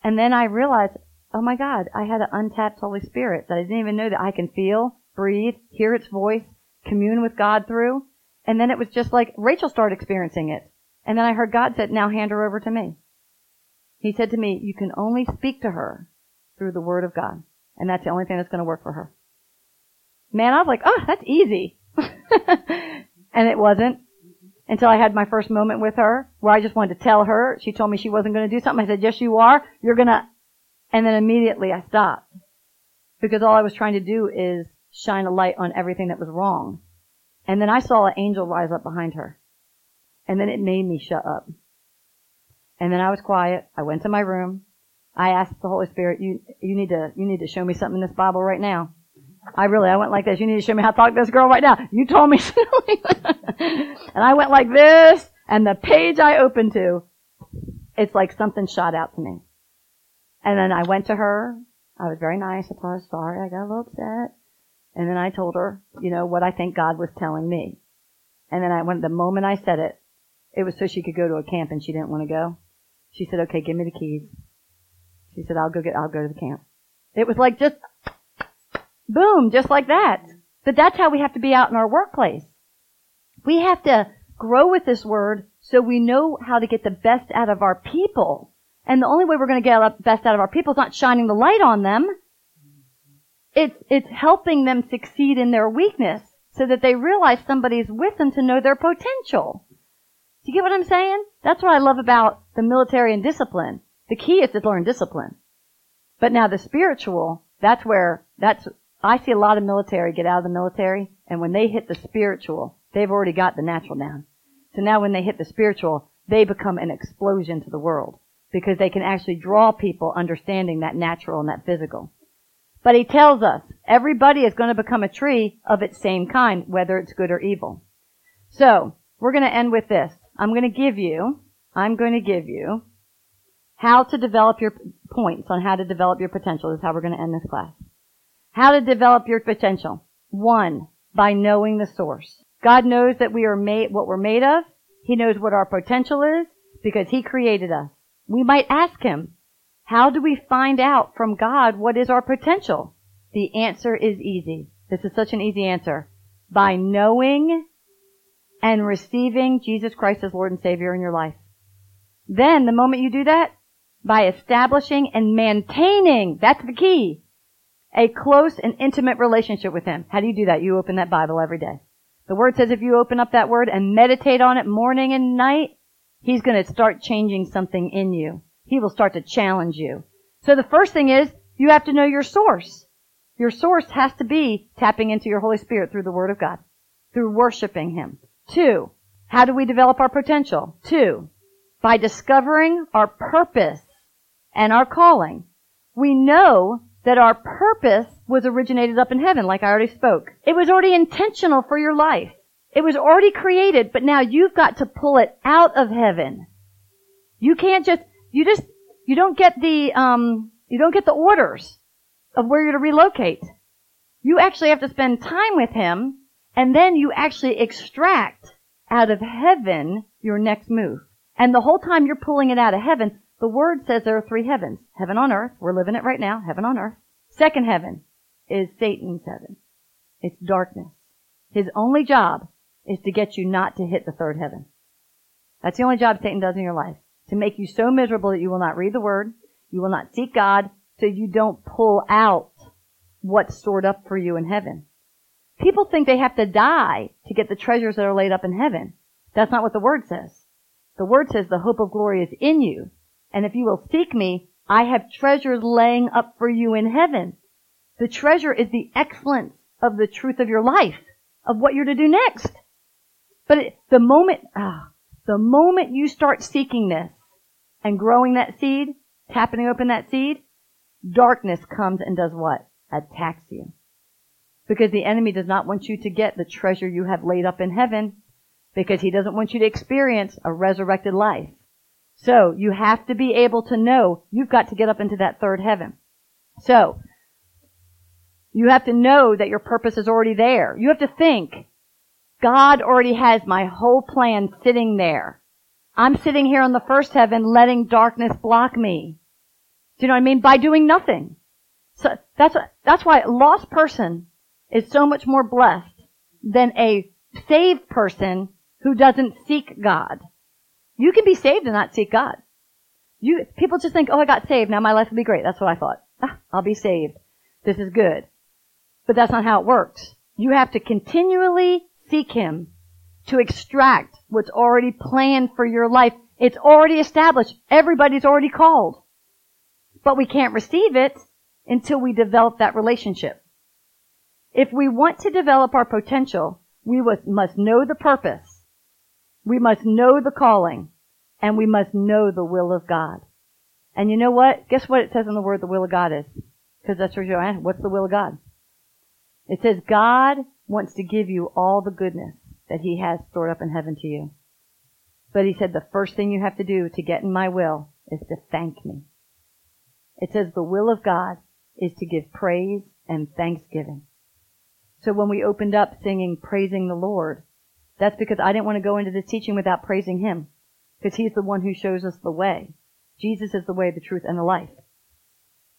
And then I realized, oh my God, I had an untapped Holy Spirit that I didn't even know that I can feel, breathe, hear its voice, commune with God through. And then it was just like Rachel started experiencing it. And then I heard God said, now hand her over to me. He said to me, you can only speak to her through the Word of God. And that's the only thing that's going to work for her. Man, I was like, oh, that's easy. and it wasn't until I had my first moment with her where I just wanted to tell her. She told me she wasn't going to do something. I said, yes, you are. You're going to. And then immediately I stopped because all I was trying to do is shine a light on everything that was wrong. And then I saw an angel rise up behind her. And then it made me shut up. And then I was quiet. I went to my room. I asked the Holy Spirit, you, you need to, you need to show me something in this Bible right now. I really, I went like this. You need to show me how to talk to this girl right now. You told me and I went like this, and the page I opened to, it's like something shot out to me. And then I went to her. I was very nice. I her sorry. I got a little upset. And then I told her, you know, what I think God was telling me. And then I went, the moment I said it, it was so she could go to a camp and she didn't want to go. She said, okay, give me the keys. She said, I'll go get, I'll go to the camp. It was like just Boom, just like that. But that's how we have to be out in our workplace. We have to grow with this word so we know how to get the best out of our people. And the only way we're going to get the best out of our people is not shining the light on them. It's, it's helping them succeed in their weakness so that they realize somebody's with them to know their potential. Do you get what I'm saying? That's what I love about the military and discipline. The key is to learn discipline. But now the spiritual, that's where, that's I see a lot of military get out of the military, and when they hit the spiritual, they've already got the natural down. So now when they hit the spiritual, they become an explosion to the world because they can actually draw people understanding that natural and that physical. But he tells us everybody is going to become a tree of its same kind, whether it's good or evil. So, we're going to end with this. I'm going to give you, I'm going to give you how to develop your points on how to develop your potential. Is how we're going to end this class. How to develop your potential. One, by knowing the source. God knows that we are made, what we're made of. He knows what our potential is because He created us. We might ask Him, how do we find out from God what is our potential? The answer is easy. This is such an easy answer. By knowing and receiving Jesus Christ as Lord and Savior in your life. Then, the moment you do that, by establishing and maintaining, that's the key, a close and intimate relationship with Him. How do you do that? You open that Bible every day. The Word says if you open up that Word and meditate on it morning and night, He's going to start changing something in you. He will start to challenge you. So the first thing is you have to know your source. Your source has to be tapping into your Holy Spirit through the Word of God, through worshiping Him. Two, how do we develop our potential? Two, by discovering our purpose and our calling. We know that our purpose was originated up in heaven, like I already spoke. It was already intentional for your life. It was already created, but now you've got to pull it out of heaven. You can't just, you just, you don't get the, um, you don't get the orders of where you're to relocate. You actually have to spend time with Him, and then you actually extract out of heaven your next move. And the whole time you're pulling it out of heaven, the Word says there are three heavens. Heaven on earth. We're living it right now. Heaven on earth. Second heaven is Satan's heaven. It's darkness. His only job is to get you not to hit the third heaven. That's the only job Satan does in your life. To make you so miserable that you will not read the Word, you will not seek God, so you don't pull out what's stored up for you in heaven. People think they have to die to get the treasures that are laid up in heaven. That's not what the Word says. The Word says the hope of glory is in you. And if you will seek me, I have treasures laying up for you in heaven. The treasure is the excellence of the truth of your life, of what you're to do next. But it, the moment, ah, the moment you start seeking this and growing that seed, tapping open that seed, darkness comes and does what? Attacks you. Because the enemy does not want you to get the treasure you have laid up in heaven because he doesn't want you to experience a resurrected life. So you have to be able to know you've got to get up into that third heaven. So you have to know that your purpose is already there. You have to think God already has my whole plan sitting there. I'm sitting here on the first heaven letting darkness block me. Do you know what I mean? By doing nothing. So that's that's why a lost person is so much more blessed than a saved person who doesn't seek God. You can be saved and not seek God. You, people just think, oh, I got saved. Now my life will be great. That's what I thought. Ah, I'll be saved. This is good. But that's not how it works. You have to continually seek Him to extract what's already planned for your life. It's already established. Everybody's already called. But we can't receive it until we develop that relationship. If we want to develop our potential, we must know the purpose we must know the calling and we must know the will of God. And you know what? Guess what it says in the word the will of God is? Because that's you're asking. What's the will of God? It says God wants to give you all the goodness that He has stored up in heaven to you. But He said the first thing you have to do to get in my will is to thank me. It says the will of God is to give praise and thanksgiving. So when we opened up singing praising the Lord, that's because I didn't want to go into this teaching without praising Him. Because He's the one who shows us the way. Jesus is the way, the truth, and the life.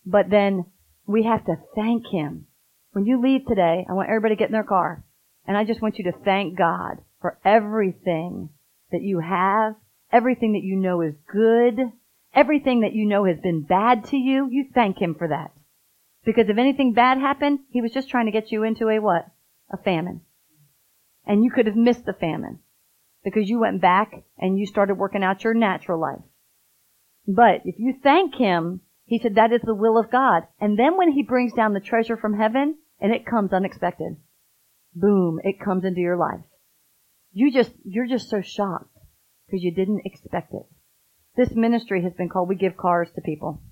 But then we have to thank Him. When you leave today, I want everybody to get in their car. And I just want you to thank God for everything that you have, everything that you know is good, everything that you know has been bad to you. You thank Him for that. Because if anything bad happened, He was just trying to get you into a what? A famine. And you could have missed the famine because you went back and you started working out your natural life. But if you thank Him, He said that is the will of God. And then when He brings down the treasure from heaven and it comes unexpected, boom, it comes into your life. You just, you're just so shocked because you didn't expect it. This ministry has been called We Give Cars to People.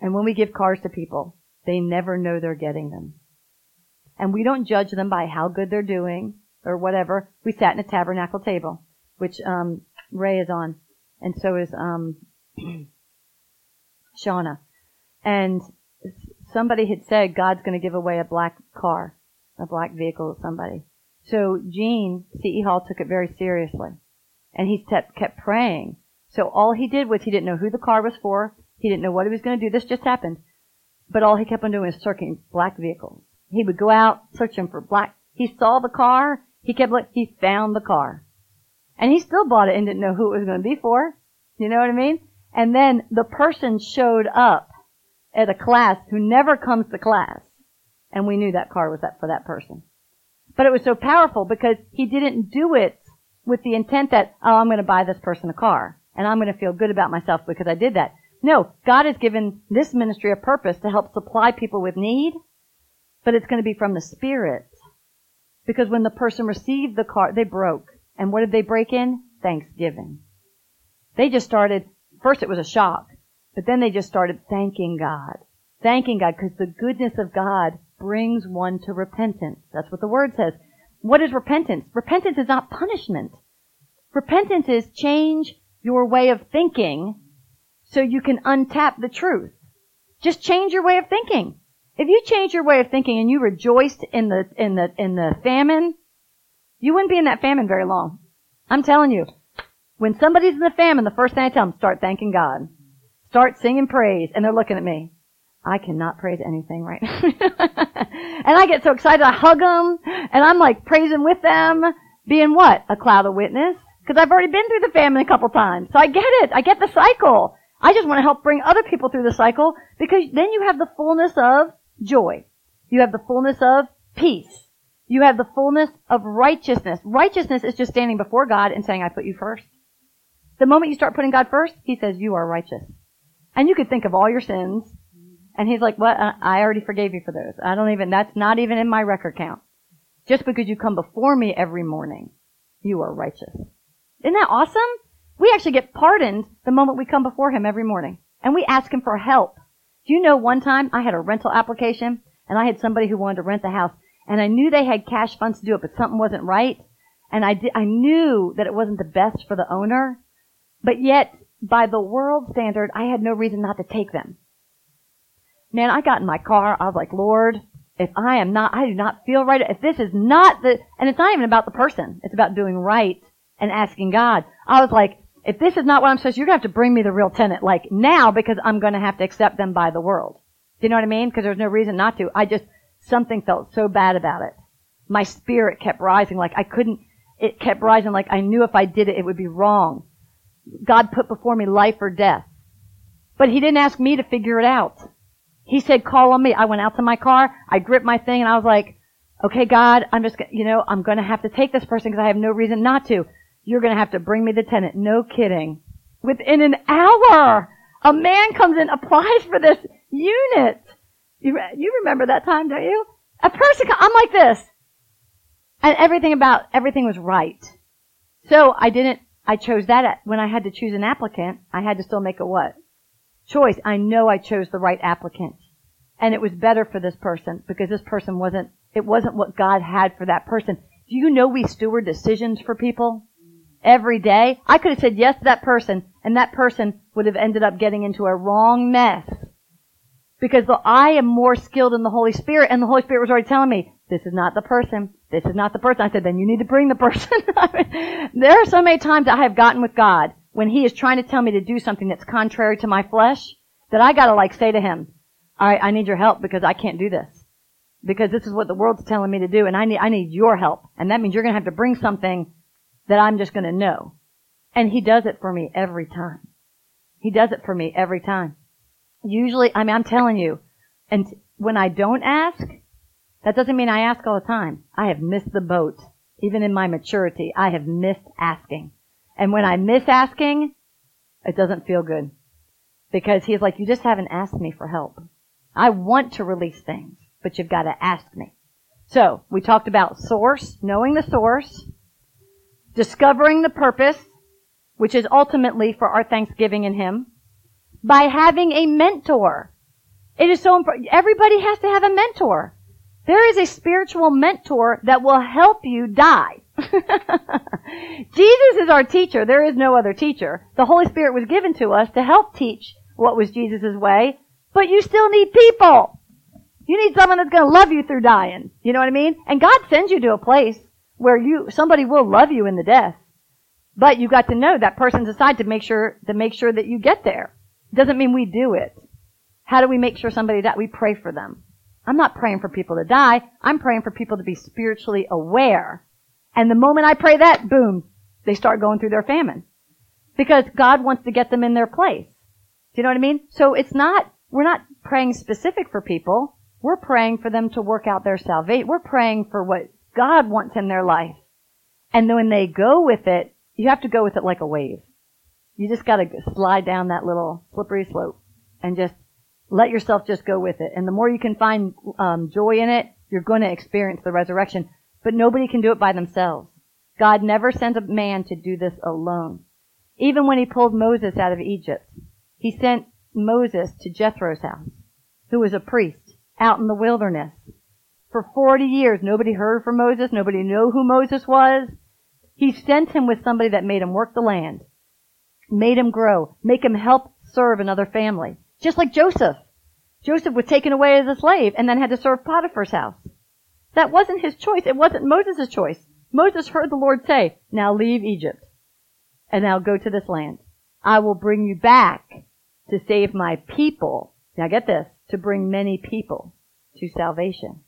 And when we give cars to people, they never know they're getting them. And we don't judge them by how good they're doing or whatever. We sat in a tabernacle table, which um, Ray is on, and so is um, Shauna. And somebody had said God's going to give away a black car, a black vehicle to somebody. So Gene C.E. Hall took it very seriously, and he kept kept praying. So all he did was he didn't know who the car was for. He didn't know what he was going to do. This just happened. But all he kept on doing was circling black vehicles. He would go out searching for black. He saw the car. He kept look. He found the car, and he still bought it and didn't know who it was going to be for. You know what I mean? And then the person showed up at a class who never comes to class, and we knew that car was that for that person. But it was so powerful because he didn't do it with the intent that, oh, I'm going to buy this person a car, and I'm going to feel good about myself because I did that. No, God has given this ministry a purpose to help supply people with need, but it's going to be from the Spirit. Because when the person received the card, they broke. And what did they break in? Thanksgiving. They just started, first it was a shock, but then they just started thanking God. Thanking God because the goodness of God brings one to repentance. That's what the word says. What is repentance? Repentance is not punishment. Repentance is change your way of thinking so you can untap the truth. Just change your way of thinking. If you change your way of thinking and you rejoiced in the, in the, in the famine, you wouldn't be in that famine very long. I'm telling you. When somebody's in the famine, the first thing I tell them, start thanking God. Start singing praise. And they're looking at me. I cannot praise anything right now. and I get so excited. I hug them and I'm like praising with them, being what? A cloud of witness. Because I've already been through the famine a couple times. So I get it. I get the cycle. I just want to help bring other people through the cycle because then you have the fullness of joy. You have the fullness of peace. You have the fullness of righteousness. Righteousness is just standing before God and saying, I put you first. The moment you start putting God first, He says, you are righteous. And you could think of all your sins. And He's like, what? Uh, I already forgave you for those. I don't even, that's not even in my record count. Just because you come before me every morning, you are righteous. Isn't that awesome? We actually get pardoned the moment we come before Him every morning. And we ask Him for help. Do you know one time I had a rental application and I had somebody who wanted to rent the house and I knew they had cash funds to do it, but something wasn't right. And I I knew that it wasn't the best for the owner, but yet by the world standard, I had no reason not to take them. Man, I got in my car. I was like, Lord, if I am not, I do not feel right. If this is not the, and it's not even about the person. It's about doing right and asking God. I was like, if this is not what I'm supposed to, you're going to have to bring me the real tenant, like now, because I'm going to have to accept them by the world. Do you know what I mean? Because there's no reason not to. I just, something felt so bad about it. My spirit kept rising, like I couldn't, it kept rising like I knew if I did it, it would be wrong. God put before me life or death. But He didn't ask me to figure it out. He said, call on me. I went out to my car, I gripped my thing, and I was like, okay, God, I'm just, you know, I'm going to have to take this person because I have no reason not to. You're going to have to bring me the tenant. No kidding. Within an hour, a man comes in, applies for this unit. You, you remember that time, don't you? A person, I'm like this. And everything about, everything was right. So I didn't, I chose that when I had to choose an applicant, I had to still make a what? Choice. I know I chose the right applicant. And it was better for this person because this person wasn't, it wasn't what God had for that person. Do you know we steward decisions for people? Every day, I could have said yes to that person and that person would have ended up getting into a wrong mess. Because I am more skilled in the Holy Spirit and the Holy Spirit was already telling me, this is not the person. This is not the person. I said, then you need to bring the person. there are so many times I have gotten with God when He is trying to tell me to do something that's contrary to my flesh that I gotta like say to Him, alright, I need your help because I can't do this. Because this is what the world's telling me to do and I need, I need your help. And that means you're gonna have to bring something that I'm just going to know. And he does it for me every time. He does it for me every time. Usually, I mean, I'm telling you, and when I don't ask, that doesn't mean I ask all the time. I have missed the boat. Even in my maturity, I have missed asking. And when I miss asking, it doesn't feel good. Because he's like, you just haven't asked me for help. I want to release things, but you've got to ask me. So, we talked about source, knowing the source, discovering the purpose, which is ultimately for our thanksgiving in Him, by having a mentor. It is so important. Everybody has to have a mentor. There is a spiritual mentor that will help you die. Jesus is our teacher. There is no other teacher. The Holy Spirit was given to us to help teach what was Jesus' way, but you still need people. You need someone that's going to love you through dying. You know what I mean? And God sends you to a place where you, somebody will love you in the death. But you got to know that person's aside to make sure, to make sure that you get there. Doesn't mean we do it. How do we make sure somebody that we pray for them? I'm not praying for people to die. I'm praying for people to be spiritually aware. And the moment I pray that, boom, they start going through their famine. Because God wants to get them in their place. Do you know what I mean? So it's not, we're not praying specific for people. We're praying for them to work out their salvation. We're praying for what God wants in their life. And when they go with it, you have to go with it like a wave. You just gotta slide down that little slippery slope and just let yourself just go with it. And the more you can find um, joy in it, you're going to experience the resurrection. But nobody can do it by themselves. God never sent a man to do this alone. Even when he pulled Moses out of Egypt, he sent Moses to Jethro's house, who was a priest out in the wilderness. For 40 years, nobody heard from Moses. Nobody knew who Moses was. He sent him with somebody that made him work the land, made him grow, make him help serve another family. Just like Joseph. Joseph was taken away as a slave and then had to serve Potiphar's house. That wasn't his choice. It wasn't Moses' choice. Moses heard the Lord say, now leave Egypt and now go to this land. I will bring you back to save my people. Now get this, to bring many people to salvation.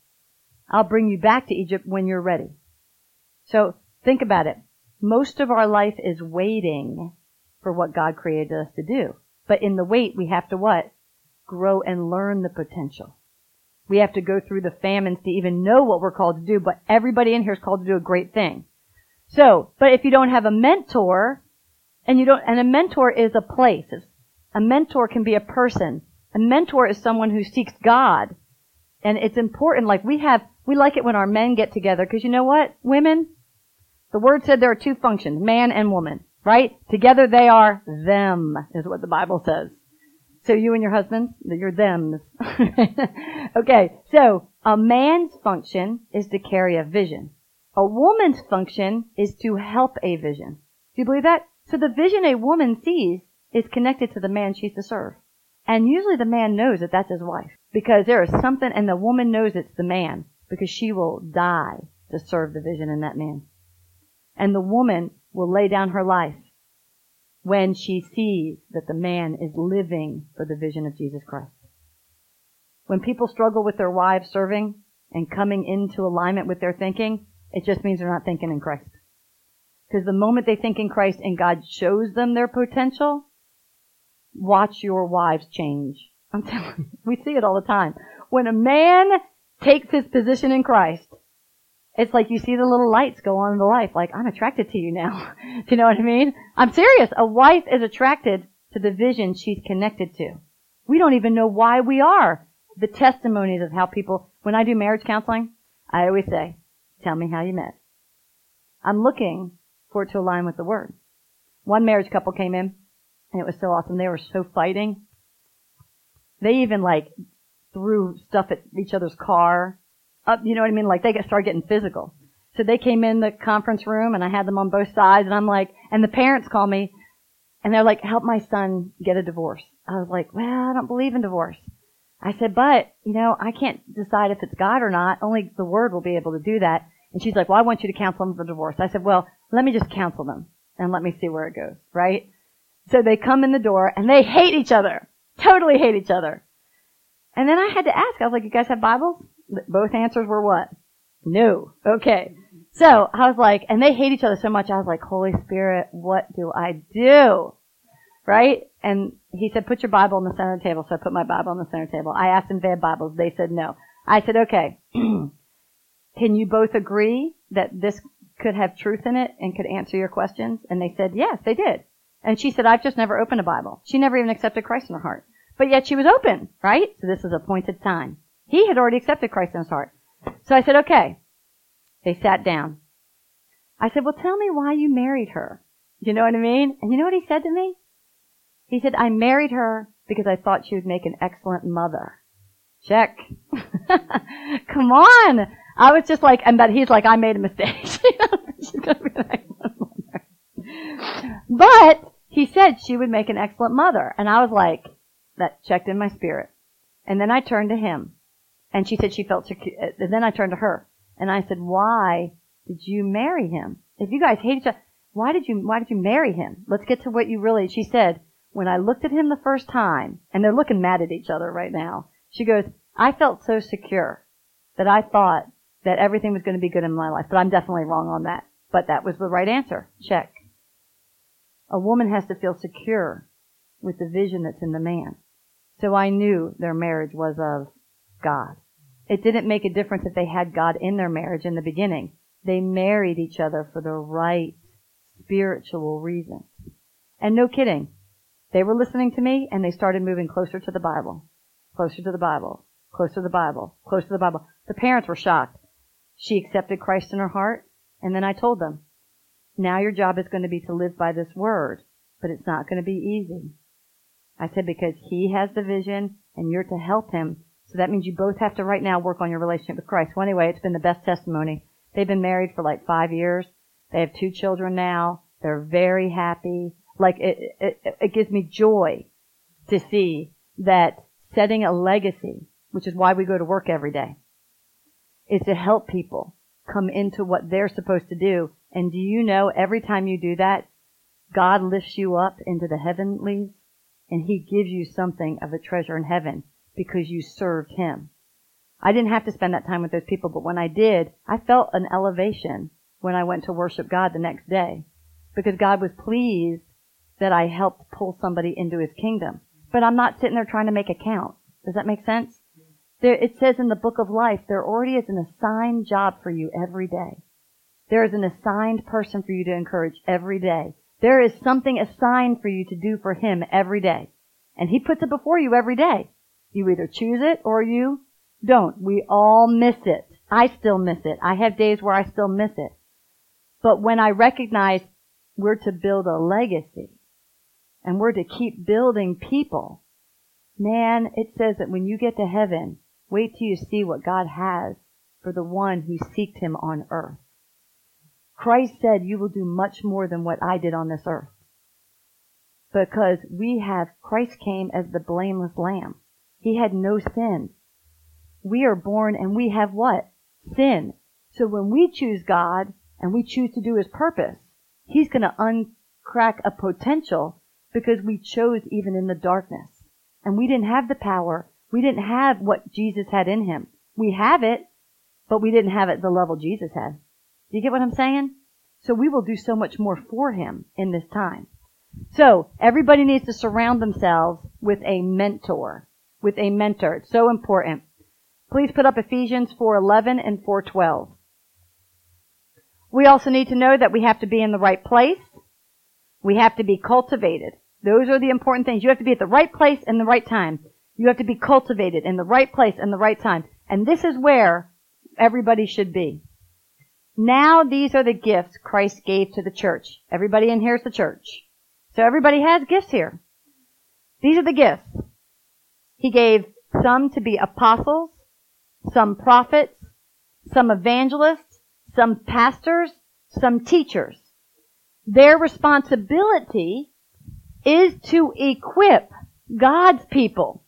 I'll bring you back to Egypt when you're ready. So think about it. Most of our life is waiting for what God created us to do. But in the wait, we have to what? Grow and learn the potential. We have to go through the famines to even know what we're called to do, but everybody in here is called to do a great thing. So, but if you don't have a mentor, and you don't, and a mentor is a place. A mentor can be a person. A mentor is someone who seeks God. And it's important, like we have, we like it when our men get together, because you know what? Women, the word said there are two functions, man and woman, right? Together they are them, is what the Bible says. So you and your husband, you're them. okay, so a man's function is to carry a vision. A woman's function is to help a vision. Do you believe that? So the vision a woman sees is connected to the man she's to serve. And usually the man knows that that's his wife. Because there is something, and the woman knows it's the man, because she will die to serve the vision in that man. And the woman will lay down her life when she sees that the man is living for the vision of Jesus Christ. When people struggle with their wives serving and coming into alignment with their thinking, it just means they're not thinking in Christ. Because the moment they think in Christ and God shows them their potential, watch your wives change. I'm telling you, we see it all the time. When a man takes his position in Christ, it's like you see the little lights go on in the life, like, I'm attracted to you now. Do you know what I mean? I'm serious. A wife is attracted to the vision she's connected to. We don't even know why we are. The testimonies of how people, when I do marriage counseling, I always say, tell me how you met. I'm looking for it to align with the word. One marriage couple came in, and it was so awesome. They were so fighting. They even like threw stuff at each other's car. You know what I mean? Like they get started getting physical. So they came in the conference room, and I had them on both sides, and I'm like, and the parents call me, and they're like, help my son get a divorce. I was like, well, I don't believe in divorce. I said, but, you know, I can't decide if it's God or not. Only the Word will be able to do that. And she's like, well, I want you to counsel them for divorce. I said, well, let me just counsel them and let me see where it goes, right? So they come in the door and they hate each other. Totally hate each other. And then I had to ask, I was like, you guys have Bibles? Both answers were what? No. Okay. So I was like, and they hate each other so much, I was like, Holy Spirit, what do I do? Right? And he said, put your Bible on the center table. So I put my Bible on the center table. I asked them if they had Bibles. They said no. I said, okay. Can you both agree that this could have truth in it and could answer your questions? And they said, yes, they did. And she said, I've just never opened a Bible. She never even accepted Christ in her heart. But yet she was open, right? So this is appointed time. He had already accepted Christ in his heart. So I said, okay. They sat down. I said, well, tell me why you married her. You know what I mean? And you know what he said to me? He said, I married her because I thought she would make an excellent mother. Check. Come on. I was just like, and that he's like, I made a mistake. But he said she would make an excellent mother. And I was like, that checked in my spirit. And then I turned to him and she said she felt secure. And uh, then I turned to her and I said, why did you marry him? If you guys hate each other, why did you, why did you marry him? Let's get to what you really, she said, when I looked at him the first time, and they're looking mad at each other right now, she goes, I felt so secure that I thought that everything was going to be good in my life, but I'm definitely wrong on that. But that was the right answer. Check. A woman has to feel secure with the vision that's in the man. So I knew their marriage was of God. It didn't make a difference if they had God in their marriage in the beginning. They married each other for the right spiritual reasons. And no kidding. They were listening to me and they started moving closer to the Bible. Closer to the Bible. Closer to the Bible. Closer to the Bible. The parents were shocked. She accepted Christ in her heart and then I told them, now your job is going to be to live by this word, but it's not going to be easy. I said because he has the vision and you're to help him. So that means you both have to right now work on your relationship with Christ. Well, anyway, it's been the best testimony. They've been married for like five years. They have two children now. They're very happy. Like it, it, it gives me joy to see that setting a legacy, which is why we go to work every day, is to help people come into what they're supposed to do. And do you know every time you do that, God lifts you up into the heavenlies and he gives you something of a treasure in heaven because you served him. I didn't have to spend that time with those people, but when I did, I felt an elevation when I went to worship God the next day because God was pleased that I helped pull somebody into his kingdom. But I'm not sitting there trying to make a count. Does that make sense? There, it says in the book of life, there already is an assigned job for you every day. There is an assigned person for you to encourage every day. There is something assigned for you to do for him every day. And he puts it before you every day. You either choose it or you don't. We all miss it. I still miss it. I have days where I still miss it. But when I recognize we're to build a legacy and we're to keep building people, man, it says that when you get to heaven, wait till you see what God has for the one who seeked him on earth. Christ said, you will do much more than what I did on this earth. Because we have, Christ came as the blameless lamb. He had no sin. We are born and we have what? Sin. So when we choose God and we choose to do His purpose, He's going to uncrack a potential because we chose even in the darkness. And we didn't have the power. We didn't have what Jesus had in Him. We have it, but we didn't have it the level Jesus had. Do you get what I'm saying? So we will do so much more for Him in this time. So everybody needs to surround themselves with a mentor, with a mentor. It's so important. Please put up Ephesians 4:11 and 4:12. We also need to know that we have to be in the right place. We have to be cultivated. Those are the important things. You have to be at the right place and the right time. You have to be cultivated in the right place and the right time. And this is where everybody should be. Now these are the gifts Christ gave to the church. Everybody in here is the church. So everybody has gifts here. These are the gifts. He gave some to be apostles, some prophets, some evangelists, some pastors, some teachers. Their responsibility is to equip God's people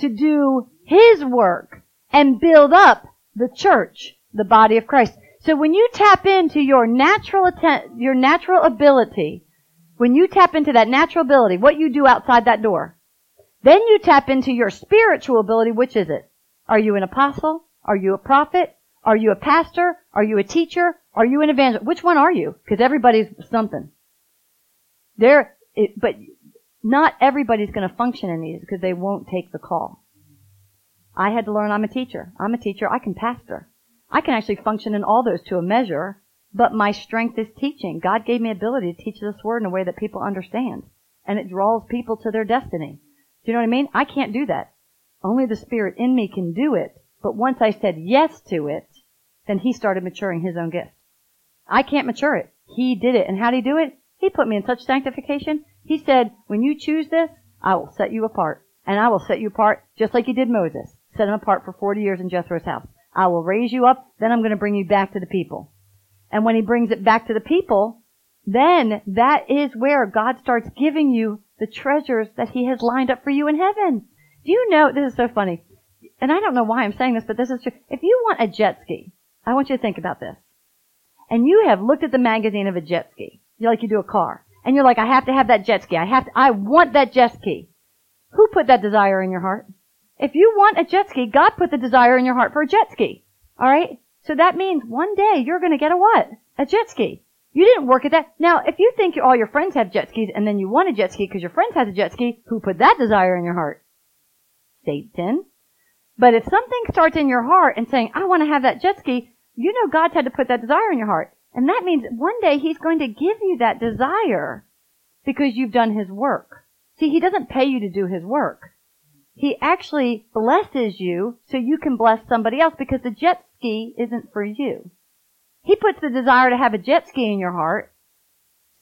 to do His work and build up the church, the body of Christ. So when you tap into your natural atten- your natural ability, when you tap into that natural ability, what you do outside that door, then you tap into your spiritual ability, which is it? Are you an apostle? Are you a prophet? Are you a pastor? Are you a teacher? Are you an evangelist? Which one are you? Because everybody's something. There, it, but not everybody's going to function in these because they won't take the call. I had to learn I'm a teacher. I'm a teacher. I can pastor. I can actually function in all those to a measure, but my strength is teaching. God gave me ability to teach this word in a way that people understand. And it draws people to their destiny. Do you know what I mean? I can't do that. Only the Spirit in me can do it. But once I said yes to it, then He started maturing His own gift. I can't mature it. He did it. And how did He do it? He put me in such sanctification. He said, when you choose this, I will set you apart. And I will set you apart just like he did Moses. Set him apart for 40 years in Jethro's house. I will raise you up, then I'm going to bring you back to the people. And when he brings it back to the people, then that is where God starts giving you the treasures that he has lined up for you in heaven. Do you know, this is so funny, and I don't know why I'm saying this, but this is true. If you want a jet ski, I want you to think about this. And you have looked at the magazine of a jet ski, you're like you do a car, and you're like, I have to have that jet ski. I have to, I want that jet ski. Who put that desire in your heart? If you want a jet ski, God put the desire in your heart for a jet ski. Alright? So that means one day you're gonna get a what? A jet ski. You didn't work at that. Now, if you think all your friends have jet skis and then you want a jet ski because your friend has a jet ski, who put that desire in your heart? Satan. But if something starts in your heart and saying, I want to have that jet ski, you know God's had to put that desire in your heart. And that means one day He's going to give you that desire because you've done His work. See, He doesn't pay you to do His work. He actually blesses you so you can bless somebody else because the jet ski isn't for you. He puts the desire to have a jet ski in your heart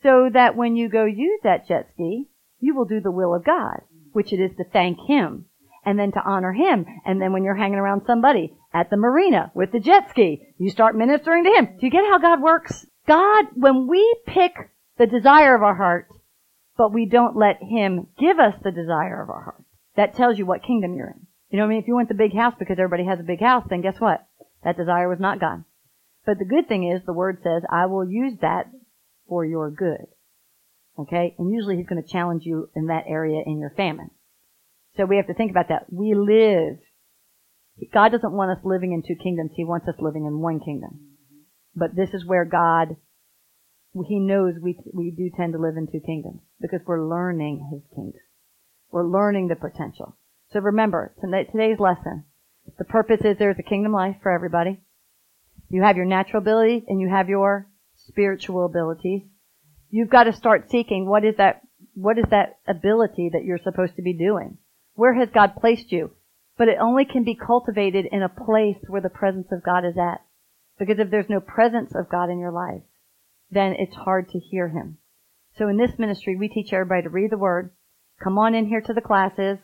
so that when you go use that jet ski, you will do the will of God, which it is to thank Him and then to honor Him. And then when you're hanging around somebody at the marina with the jet ski, you start ministering to Him. Do you get how God works? God, when we pick the desire of our heart, but we don't let Him give us the desire of our heart, that tells you what kingdom you're in. You know what I mean? If you want the big house because everybody has a big house, then guess what? That desire was not God. But the good thing is the word says, I will use that for your good. Okay? And usually he's going to challenge you in that area in your famine. So we have to think about that. We live. God doesn't want us living in two kingdoms. He wants us living in one kingdom. But this is where God, He knows we, we do tend to live in two kingdoms because we're learning His kingdom. We're learning the potential. So remember, today's lesson, the purpose is there's a kingdom life for everybody. You have your natural abilities and you have your spiritual abilities. You've got to start seeking what is that, what is that ability that you're supposed to be doing? Where has God placed you? But it only can be cultivated in a place where the presence of God is at. Because if there's no presence of God in your life, then it's hard to hear Him. So in this ministry, we teach everybody to read the Word, come on in here to the classes,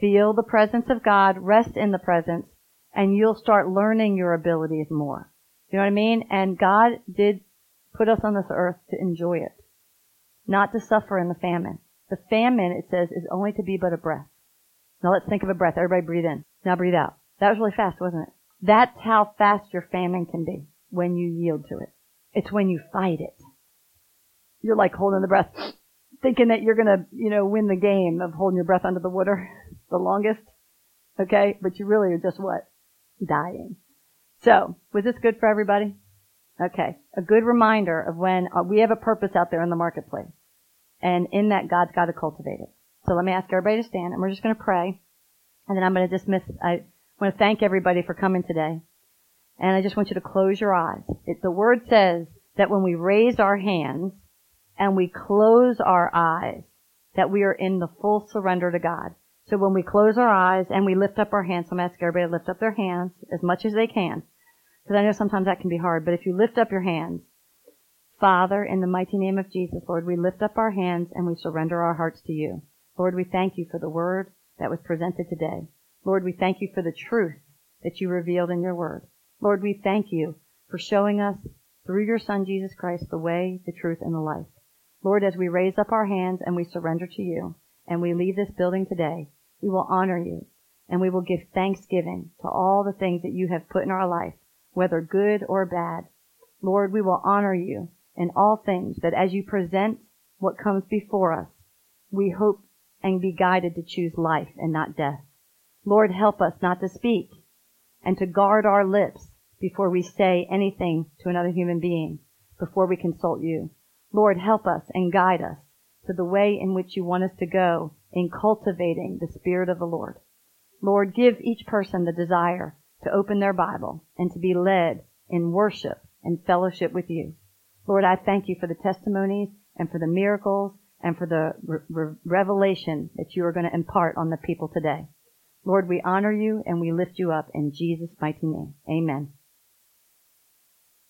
feel the presence of God, rest in the presence, and you'll start learning your abilities more. You know what I mean? And God did put us on this earth to enjoy it, not to suffer in the famine. The famine, it says, is only to be but a breath. Now let's think of a breath. Everybody breathe in. Now breathe out. That was really fast, wasn't it? That's how fast your famine can be when you yield to it. It's when you fight it. You're like holding the breath, thinking that you're gonna, you know, win the game of holding your breath under the water the longest. Okay? But you really are just what? Dying. So, was this good for everybody? Okay. A good reminder of when uh, we have a purpose out there in the marketplace. And in that, God's got to cultivate it. So let me ask everybody to stand and we're just going to pray. And then I'm going to dismiss. I want to thank everybody for coming today. And I just want you to close your eyes. It, the word says that when we raise our hands and we close our eyes, that we are in the full surrender to God. So when we close our eyes and we lift up our hands, I'm asking everybody to lift up their hands as much as they can. Because I know sometimes that can be hard, but if you lift up your hands, Father, in the mighty name of Jesus, Lord, we lift up our hands and we surrender our hearts to you. Lord, we thank you for the word that was presented today. Lord, we thank you for the truth that you revealed in your word. Lord, we thank you for showing us through your son Jesus Christ the way, the truth, and the life. Lord, as we raise up our hands and we surrender to you and we leave this building today, we will honor you and we will give thanksgiving to all the things that you have put in our life, whether good or bad. Lord, we will honor you in all things that as you present what comes before us, we hope and be guided to choose life and not death. Lord, help us not to speak and to guard our lips before we say anything to another human being, before we consult you. Lord, help us and guide us to the way in which you want us to go in cultivating the Spirit of the Lord. Lord, give each person the desire to open their Bible and to be led in worship and fellowship with you. Lord, I thank you for the testimonies and for the miracles and for the re- revelation that you are going to impart on the people today. Lord, we honor you and we lift you up in Jesus' mighty name. Amen.